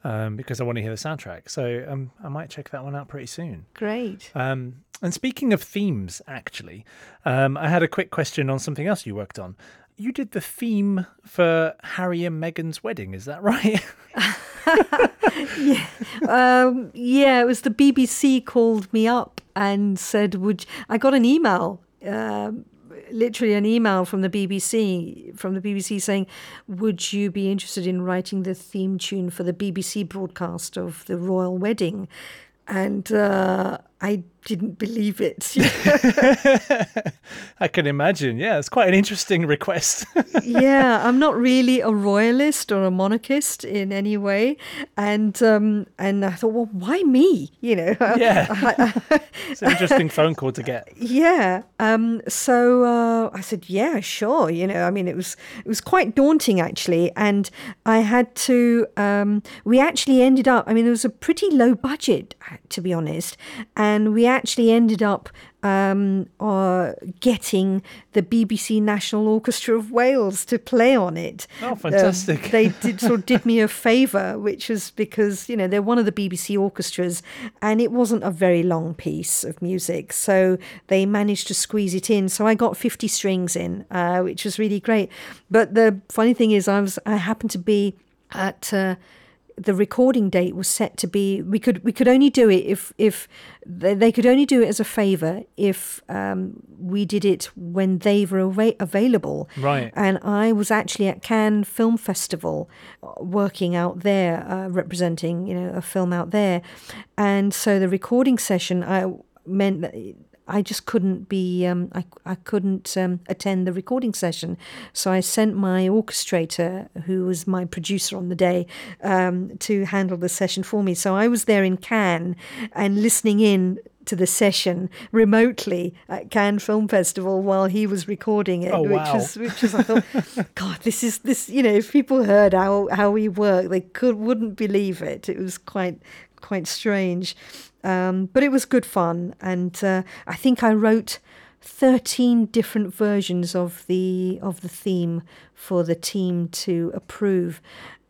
um, because I want to hear the soundtrack. So um, I might check that one out pretty soon. Great. Um, and speaking of themes, actually, um, I had a quick question on something else you worked on. You did the theme for Harry and Meghan's wedding, is that right? (laughs) (laughs) yeah, um, yeah. It was the BBC called me up and said, "Would I got an email um, literally an email from the BBC from the BBC saying, "Would you be interested in writing the theme tune for the BBC broadcast of the royal wedding?" And uh, I didn't believe it. (laughs) (laughs) I can imagine. Yeah, it's quite an interesting request. (laughs) yeah, I'm not really a royalist or a monarchist in any way, and um, and I thought, well, why me? You know. Yeah. it's an interesting phone call to get. Yeah. Um, so uh, I said, yeah, sure. You know, I mean, it was it was quite daunting actually, and I had to. Um, we actually ended up. I mean, it was a pretty low budget, to be honest, and and we actually ended up um, uh, getting the BBC National Orchestra of Wales to play on it. Oh, fantastic! Um, they did sort of did me a favour, which was because you know they're one of the BBC orchestras, and it wasn't a very long piece of music, so they managed to squeeze it in. So I got fifty strings in, uh, which was really great. But the funny thing is, I was I happened to be at. Uh, the recording date was set to be we could we could only do it if if they could only do it as a favor if um, we did it when they were av- available. Right. And i was actually at cannes film festival uh, working out there uh, representing you know a film out there. And so the recording session i meant that I just couldn't be, um, I, I couldn't um, attend the recording session. So I sent my orchestrator, who was my producer on the day, um, to handle the session for me. So I was there in Cannes and listening in to the session remotely at Cannes Film Festival while he was recording it, oh, which wow. was which was I thought, (laughs) God, this is this you know, if people heard how how we work, they could wouldn't believe it. It was quite quite strange. Um, but it was good fun, and uh, I think I wrote thirteen different versions of the of the theme for the team to approve,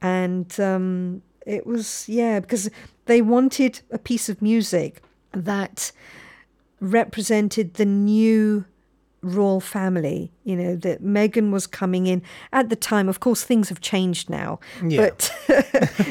and um, it was yeah because they wanted a piece of music that represented the new royal family. You know that Meghan was coming in at the time. Of course, things have changed now, yeah. but (laughs)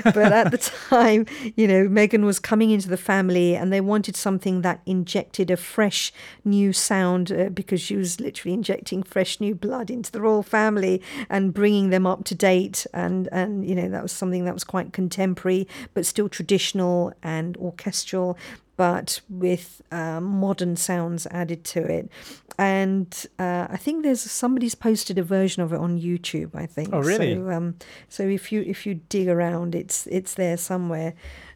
but at the time, you know, Meghan was coming into the family, and they wanted something that injected a fresh new sound uh, because she was literally injecting fresh new blood into the royal family and bringing them up to date. And and you know that was something that was quite contemporary, but still traditional and orchestral but with uh, modern sounds added to it. And uh, I think there's somebody's posted a version of it on YouTube. I think. Oh, really? So, um, so if you if you dig around, it's it's there somewhere.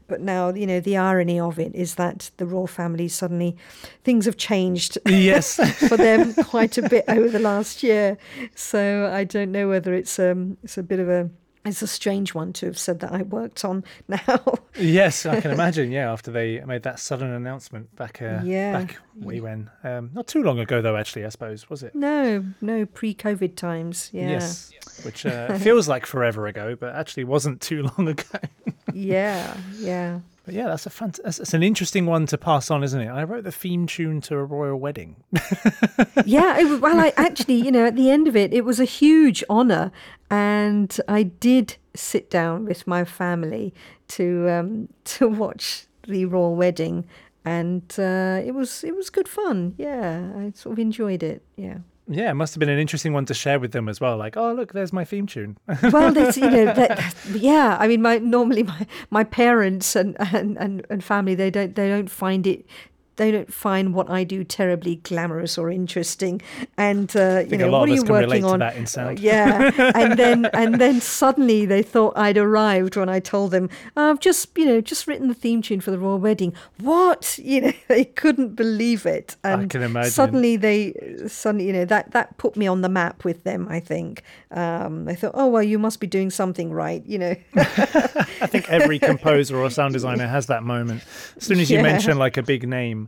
But now, you know, the irony of it is that the royal family suddenly things have changed Yes. (laughs) for them quite a bit over the last year. So I don't know whether it's um it's a bit of a it's a strange one to have said that I worked on (laughs) now. yes, I can imagine. Yeah, after they made that sudden announcement back, uh, Yeah. back way when, um, not too long ago though. Actually, I suppose was it? no, no pre-COVID times. Yeah. Yes, which uh, feels like forever ago, but actually wasn't too (laughs) long ago. (laughs) Yeah, yeah. But yeah, that's a fant- that's, that's an interesting one to pass on, isn't it? I wrote the theme tune to a royal wedding. (laughs) yeah, it, well, I actually, you know, at the end of it, it was a huge honour, and I did sit down with my family to um, (laughs) to watch the royal wedding, and uh, it was it was good fun. Yeah, I sort of enjoyed it. Yeah. Yeah, it must have been an interesting one to share with them as well. Like, oh look, there's my theme tune. (laughs) Well, that's you know, that, (laughs) yeah. I mean, my normally my, my parents and, and, and, and family they don't they don't find it they don't find what I do terribly glamorous or interesting. And uh, you know, what are you working on? that in sound. Uh, yeah, (laughs) and then and then suddenly they thought I'd arrived when I told them "Oh, I've just you know just written the theme tune for the royal wedding. What (laughs) you know, they couldn't believe it. And can imagine. Suddenly they suddenly you know that that put me on the map with them. I think um, they thought, oh well, you must be doing something right. You know. (laughs) I think every composer or sound designer has that moment. As soon as you Yeah. mention like a big name,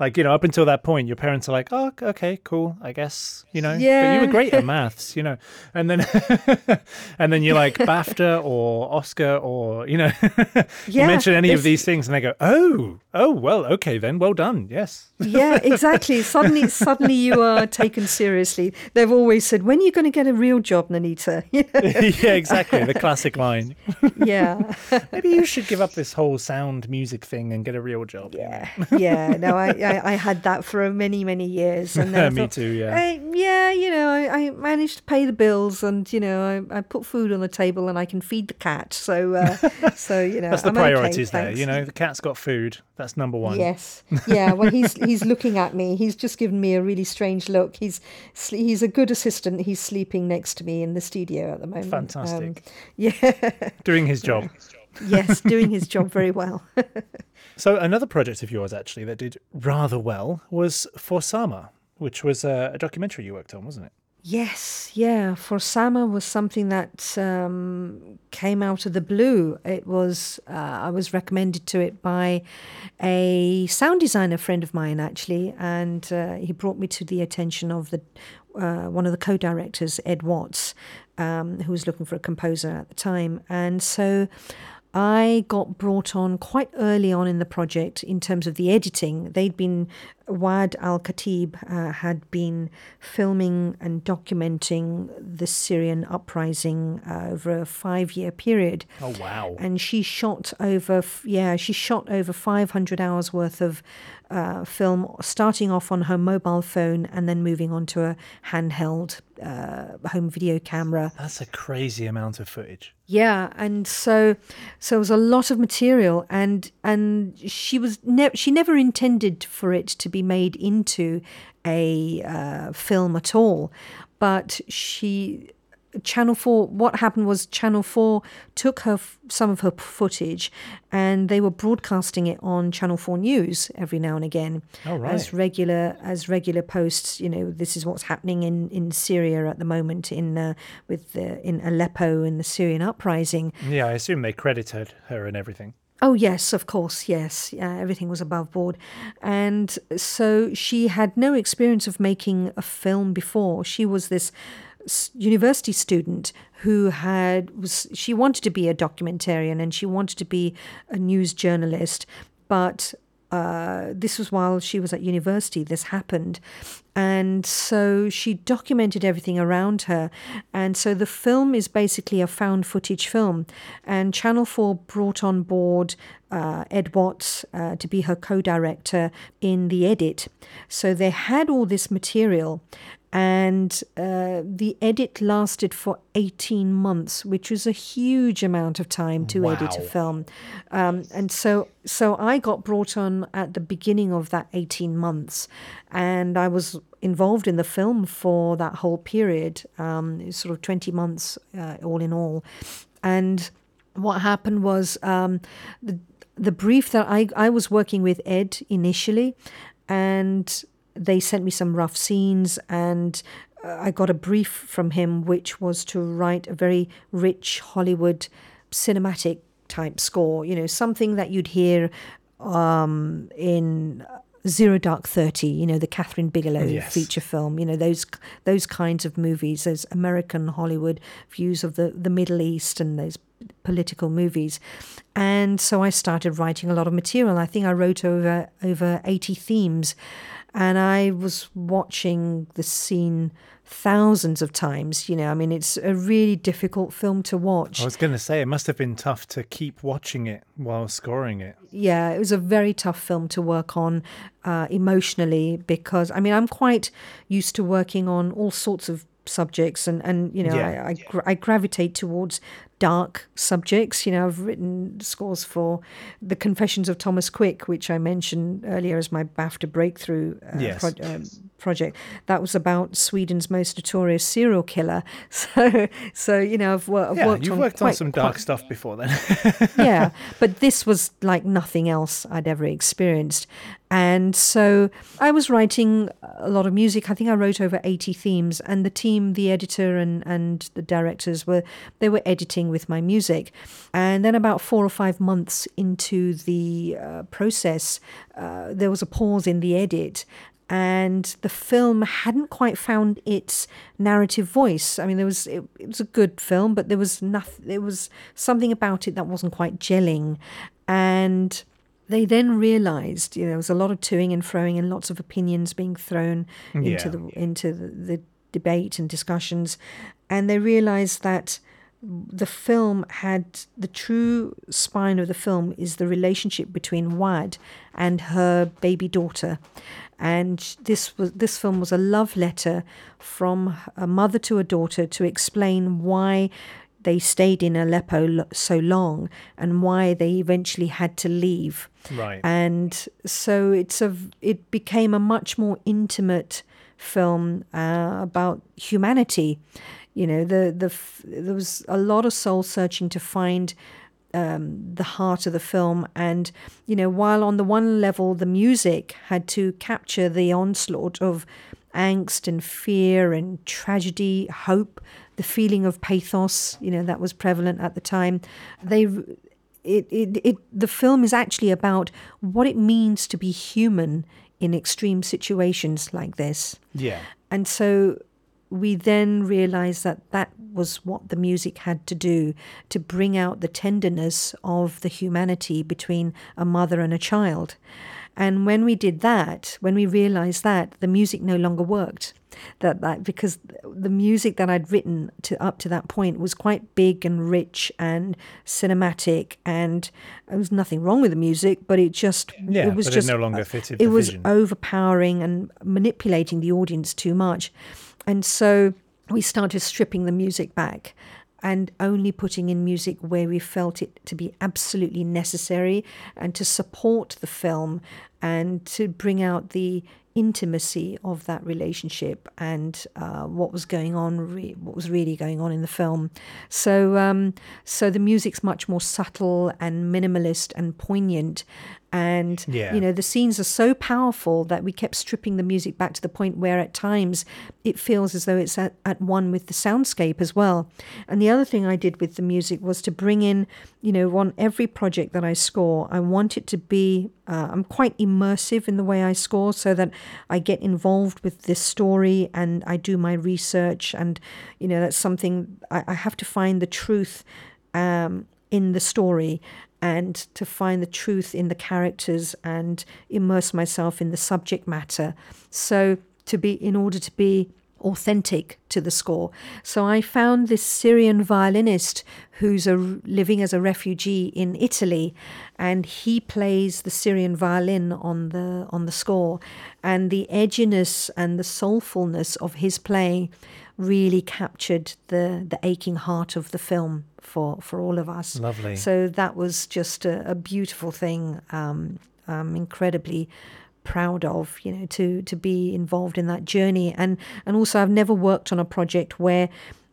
like you know, up until that point, your parents are like, "Oh, okay, cool, I guess," you know. Yeah. But you were great at (laughs) maths, you know, and then (laughs) and then you're like (laughs) BAFTA or Oscar or you know, you mention any of these things, and they go, "Oh, oh, well, okay then, well done, yes." yeah, exactly. Suddenly, suddenly you are taken seriously. They've always said, "When are you going to get a real job, Nainita?" Yeah, exactly, the classic line. yeah, Maybe you should give up this whole sound music thing and get a real job. yeah, yeah. No, I, I, I had that for many, many years, and (laughs) then I Me thought, too, yeah. I, yeah, you know, I, I managed to pay the bills, and you know, I, I put food on the table, and I can feed the cat. So, uh, (laughs) so you know, That's the I'm okay, priorities there. thanks. You know, the cat's got food. That's number one. Yes. Yeah. Well, he's he's looking at me. He's just given me a really strange look. He's he's a good assistant. He's sleeping next to me in the studio at the moment. Um, Fantastic. (laughs) yeah. Doing his job. yes, doing his job very well. So another project of yours actually that did rather well was For Sama, which was a, a documentary you worked on, wasn't it? yes. Yeah. For Sama was something that um, came out of the blue. It was uh, I was recommended to it by a sound designer friend of mine actually, and uh, he brought me to the attention of the uh, one of the co-directors, Ed Watts, um, who was looking for a composer at the time, and so. I got brought on quite early on in the project in terms of the editing. They'd been, Waad al-Kateab uh, had been filming and documenting the Syrian uprising uh, over a five year period Oh wow. and she shot over yeah she shot over 500 hours worth of uh, film starting off on her mobile phone and then moving on to a handheld uh, home video camera That's a crazy amount of footage. Yeah, and so so it was a lot of material, and and she was ne- she never intended for it to be made into a uh, film at all, but she. Channel 4 what happened was Channel 4 took her some of her footage and they were broadcasting it on Channel 4 News every now and again Oh, right. as regular as regular posts you know this is what's happening in in Syria at the moment in uh, with the, in Aleppo and the Syrian uprising Yeah, I assume they credited her and everything. Oh, yes, of course, yes. Yeah, everything was above board. And so she had no experience of making a film before. She was this university student who had was she wanted to be a documentarian and she wanted to be a news journalist but uh, this was while she was at university this happened And so she documented everything around her. And so the film is basically a found footage film. And Channel 4 brought on board uh, Ed Watts uh, to be her co director in the edit. So they had all this material and uh, the edit lasted for 18 months which was a huge amount of time to wow. edit a film. Um, and so so i got brought on at the beginning of that 18 months. And i was involved in the film for that whole period um, sort of 20 months uh, all in all. And what happened was um, the the brief that I, I was working with ed initially and they sent me some rough scenes and uh, I got a brief from him, which was to write a very rich Hollywood cinematic type score, you know, something that you'd hear um, in Zero Dark Thirty, you know, the Kathryn Bigelow yes. feature film, you know, those those kinds of movies, those American Hollywood views of the, the Middle East and those political movies. And so I started writing a lot of material. I think I wrote over over 80 themes and I was watching the scene thousands of times. You know, I mean, it's a really difficult film to watch. I was going to say, it must have been tough to keep watching it while scoring it. Yeah, it was a very tough film to work on uh, emotionally because, I mean, I'm quite used to working on all sorts of subjects and and you know Yeah. I I, I gravitate towards dark subjects you know I've written scores for the Confessions of Thomas Quick which I mentioned earlier as my BAFTA breakthrough uh, Yes. pro- um, project that was about Sweden's most notorious serial killer (laughs) so so you know I've, wor- I've Yeah, worked you've on worked on quite- some quite- dark stuff before then. (laughs) yeah, (laughs) but this was like nothing else I'd ever experienced. And so I was writing a lot of music. I think I wrote over 80 themes and the team, the editor and, and the directors were, they were editing with my music. And then about four or five months into the uh, process, uh, there was a pause in the edit and the film hadn't quite found its narrative voice. I mean, there was it, it was a good film, but there was nothing. There was something about it that wasn't quite gelling, and they then realised, you know, there was a lot of toing and froing and lots of opinions being thrown into Yeah. the into the, the debate and discussions, and they realised that the film had the true spine of the film is the relationship between Waad and her baby daughter. And this was this film was a love letter from a mother to a daughter to explain why they stayed in Aleppo so long and why they eventually had to leave right. and so it's a it became a much more intimate film uh, about humanity you know the the f- there was a lot of soul searching to find um, the heart of the film and you know while on the one level the music had to capture the onslaught of angst and fear and tragedy hope the feeling of pathos you know that was prevalent at the time they it, it, it the film is actually about what it means to be human in extreme situations like this yeah. and so we then realized that that was what the music had to do to bring out the tenderness of the humanity between a mother and a child. And when we did that, when we realized that, the music no longer worked. That, that because the music that I'd written to up to that point was quite big and rich and cinematic, and there was nothing wrong with the music, but it just Yeah, it was just it no longer fitted it was vision. overpowering and manipulating the audience too much. And so we started stripping the music back and only putting in music where we felt it to be absolutely necessary and to support the film and to bring out the intimacy of that relationship and uh, what was going on, re- what was really going on in the film. So, um, so the music's much more subtle and minimalist and poignant. And Yeah. you know the scenes are so powerful that we kept stripping the music back to the point where at times it feels as though it's at, at one with the soundscape as well. And the other thing I did with the music was to bring in, you know, on every project that I score, I want it to be, uh, I'm quite immersive in the way I score so that I get involved with this story and I do my research. And, you know, that's something I, I have to find the truth um, in the story and to find the truth in the characters and immerse myself in the subject matter. So to be in order to be authentic to the score. So I found this Syrian violinist who's a, living as a refugee in Italy, and he plays the Syrian violin on the on the score, and the edginess and the soulfulness of his playing really captured the the aching heart of the film for for all of us. Lovely. So that was just a, a beautiful thing. Um, um, incredibly proud of you know to to be involved in that journey and and also I've never worked on a project where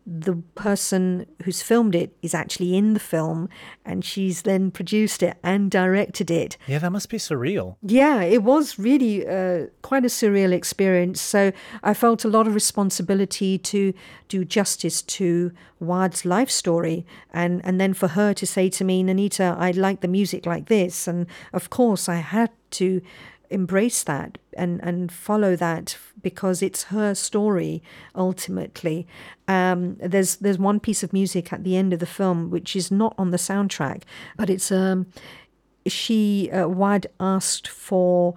the person who's filmed it is actually in the film and she's then produced it and directed it. Yeah, that must be surreal. Yeah, it was really uh, quite a surreal experience. So I felt a lot of responsibility to do justice to Waad's life story and, and then for her to say to me, Nainita, I like the music like this. And of course, I had to embrace that and, and follow that because it's her story ultimately. Um, there's there's one piece of music at the end of the film which is not on the soundtrack, but it's um, she uh, Waad asked for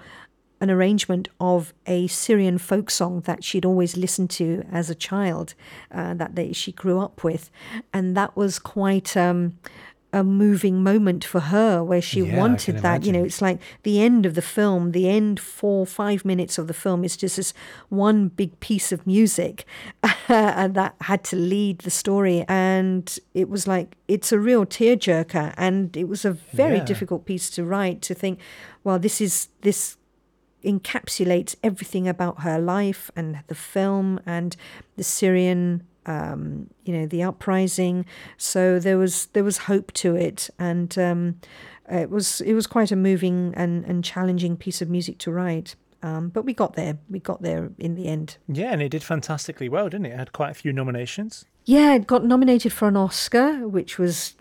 an arrangement of a Syrian folk song that she'd always listened to as a child, uh, that they, she grew up with, and that was quite. Um, a moving moment for her where she Yeah, wanted that. You know, it's like the end of the film, the end four, five minutes of the film is just this one big piece of music (laughs) and that had to lead the story. And it was like, it's a real tearjerker. And it was a very Yeah. difficult piece to write to think, well, this is this encapsulates everything about her life and the film and the Syrian um, you know the uprising. So there was there was hope to it. And um, it was it was quite a moving and, and challenging piece of music to write. Um, but we got there. We got there in the end. Yeah, and it did fantastically well, didn't it? It had quite a few nominations. Yeah, it got nominated for an Oscar, which was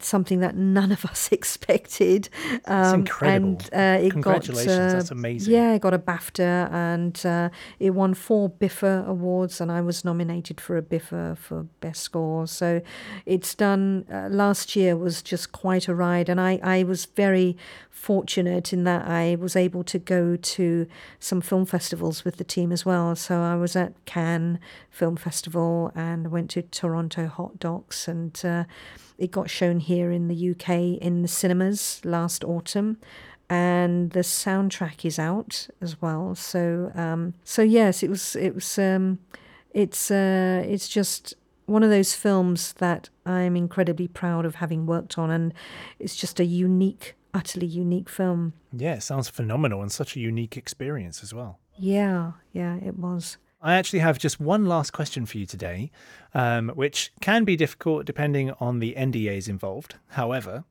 something that none of (laughs) us expected. Um, incredible. And uh, it Congratulations, got, uh, that's amazing. Yeah, it got a BAFTA and uh, it won four BIFA awards, and I was nominated for a BIFA for Best Score. So it's done. Uh, last year was just quite a ride, and I, I was very fortunate in that I was able to go to some film festivals with the team as well. So I was at Cannes Film Festival and went to Toronto Hot Docs, and uh, it got shown here in the UK in the cinemas last autumn. And the soundtrack is out as well. So, um, so yes, it was. It was. Um, it's. Uh, it's just one of those films that I'm incredibly proud of having worked on, and it's just a unique, utterly unique film. Yeah, it sounds phenomenal and such a unique experience as well. Yeah, yeah, it was. I actually have just one last question for you today, um, which can be difficult depending on the NDAs involved. However,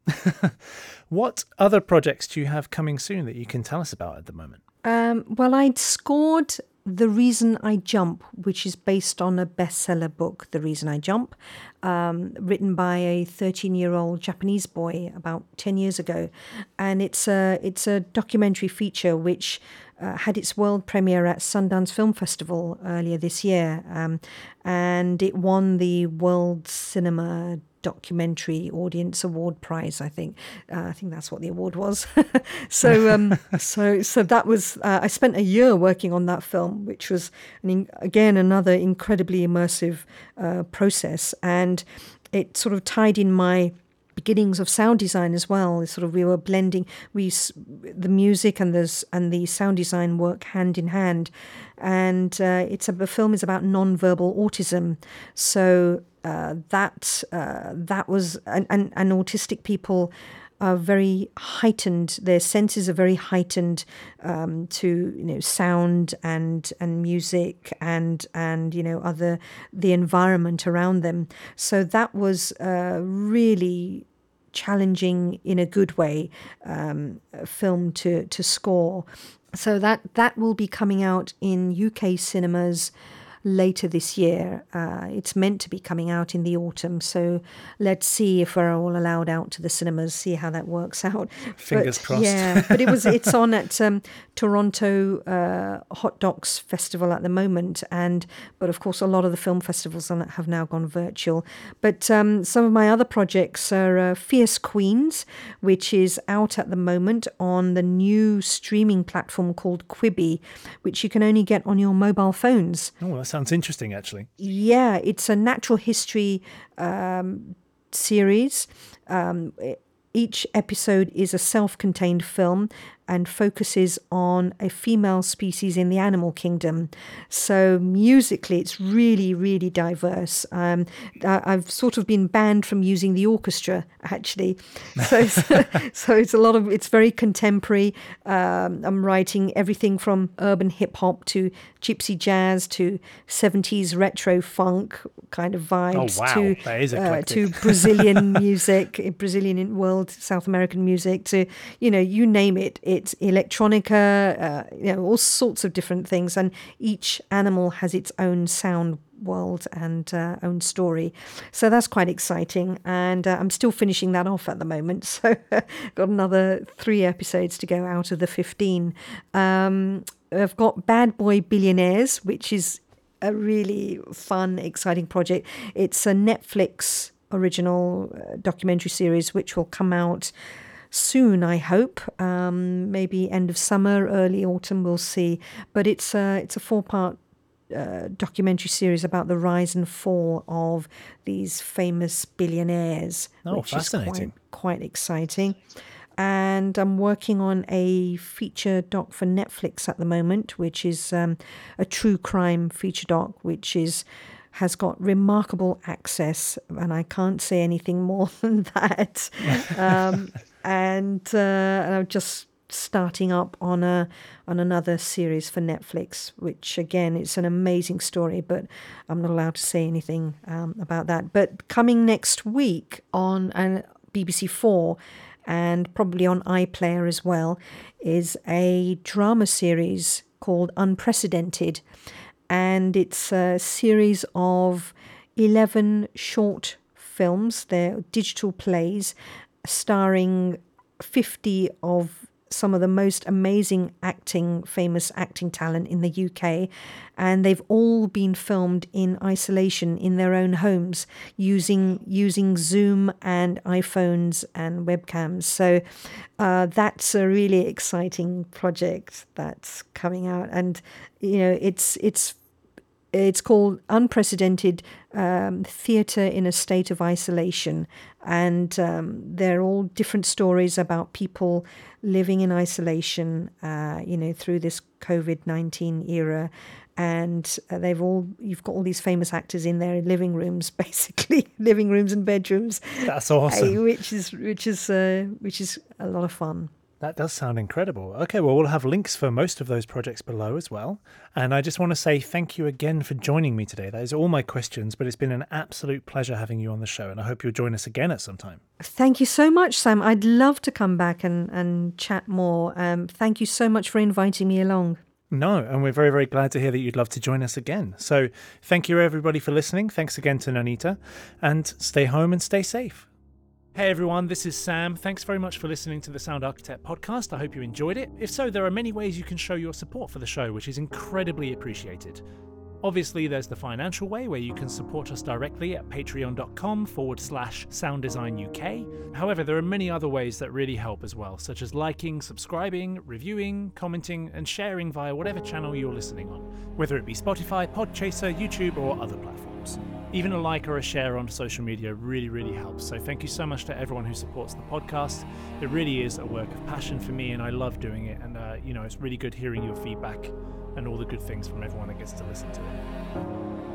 (laughs) what other projects do you have coming soon that you can tell us about at the moment? Um, well, I'd scored The Reason I Jump, which is based on a bestseller book, The Reason I Jump, um, written by a 13 year old Japanese boy about 10 years ago. And it's a, it's a documentary feature which uh, had its world premiere at Sundance Film Festival earlier this year. Um, and it won the World Cinema documentary audience award prize i think uh, i think that's what the award was (laughs) so (laughs) um so so that was uh, i spent a year working on that film which was an in, again another incredibly immersive uh, process and it sort of tied in my beginnings of sound design as well. It's sort of we were blending we the music and the and the sound design work hand in hand, and uh, it's a the film is about non-verbal autism. So uh, that uh, that was and, and and autistic people are very heightened. Their senses are very heightened um, to you know sound and and music and and you know other the environment around them. So that was uh, really challenging in a good way um, film to to score. So that that will be coming out in UK cinemas later this year. Uh, it's meant to be coming out in the autumn, so let's see if we're all allowed out to the cinemas. See how that works (laughs) out. Fingers but, crossed. Yeah, but it was. It's on at um, Toronto uh, Hot Docs Festival at the moment, and but of course a lot of the film festivals have now gone virtual. But um, some of my other projects are uh, Fierce Queens, which is out at the moment on the new streaming platform called Quibi, which you can only get on your mobile phones. Oh, that sounds interesting, actually. Yeah, it's a natural history um, series. Um, each episode is a self contained film and focuses on a female species in the animal kingdom. So musically, it's really, really diverse. Um, I've sort of been banned from using the orchestra actually, (laughs) so it's, (laughs) so it's a lot of it's very contemporary. Um, I'm writing everything from urban hip hop to gypsy jazz to 70s retro funk kind of vibes oh, wow. to uh, to (laughs) Brazilian music, Brazilian world, South American music to you know you name it it's electronica, uh, you know, all sorts of different things. And each animal has its own sound world and uh, own story. So that's quite exciting. And uh, I'm still finishing that off at the moment. (laughs) So got another three episodes to go out of the 15. Um, I've got Bad Boy Billionaires, which is a really fun, exciting project. It's a Netflix original uh, documentary series which will come out soon, I hope. Um, maybe end of summer, early autumn, we'll see. But it's a, it's a four part uh, documentary series about the rise and fall of these famous billionaires, oh, which fascinating. is quite, quite exciting. And I'm working on a feature doc for Netflix at the moment, which is um, a true crime feature doc, which is has got remarkable access, and I can't say anything (laughs) more than that. (laughs) Um, and, uh, and I'm just starting up on a on another series for Netflix, which again it's an amazing story, but I'm not allowed to say anything um, about that. But coming next week on uh, BBC Four and probably on iPlayer as well is a drama series called Unprecedented, and it's a series of eleven short films. They're digital plays starring 50 of some of the most amazing acting, famous acting talent in the UK. And they've all been filmed in isolation in their own homes using using Zoom and iPhones and webcams. So uh, that's a really exciting project that's coming out. And, you know, it's it's it's called Unprecedented um, Theatre in a State of Isolation. And um, they're all different stories about people living in isolation, uh, you know, through this COVID 19 era. And uh, they've all, you've got all these famous actors in their living rooms, (laughs) basically, living rooms and bedrooms. That's awesome. which is, which is, uh, which is a lot of fun. That does sound incredible. Okay, well, we'll have links for most of those projects below as well. And I just want to say thank you again for joining me today. That is all my questions, but it's been an absolute pleasure having you on the show. And I hope you'll join us again at some time. Thank you so much, Sam. I'd love to come back and, and chat more. Um, thank you so much for inviting me along. No, and we're very, very glad to hear that you'd love to join us again. So thank you, everybody, for listening. Thanks again to Nainita, and stay home and stay safe. Hey everyone, this is Sam. Thanks very much for listening to the Sound Architect podcast. I hope you enjoyed it. If so, there are many ways you can show your support for the show, which is incredibly appreciated. Obviously, there's the financial way where you can support us directly at patreon.com forward slash sounddesignuk. However, there are many other ways that really help as well, such as liking, subscribing, reviewing, commenting, and sharing via whatever channel you're listening on, whether it be Spotify, Podchaser, YouTube, or other platforms. Even a like or a share on social media really, really helps. So thank you so much to everyone who supports the podcast. It really is a work of passion for me, and I love doing it. And, uh, you know, it's really good hearing your feedback and all the good things from everyone that gets to listen to it.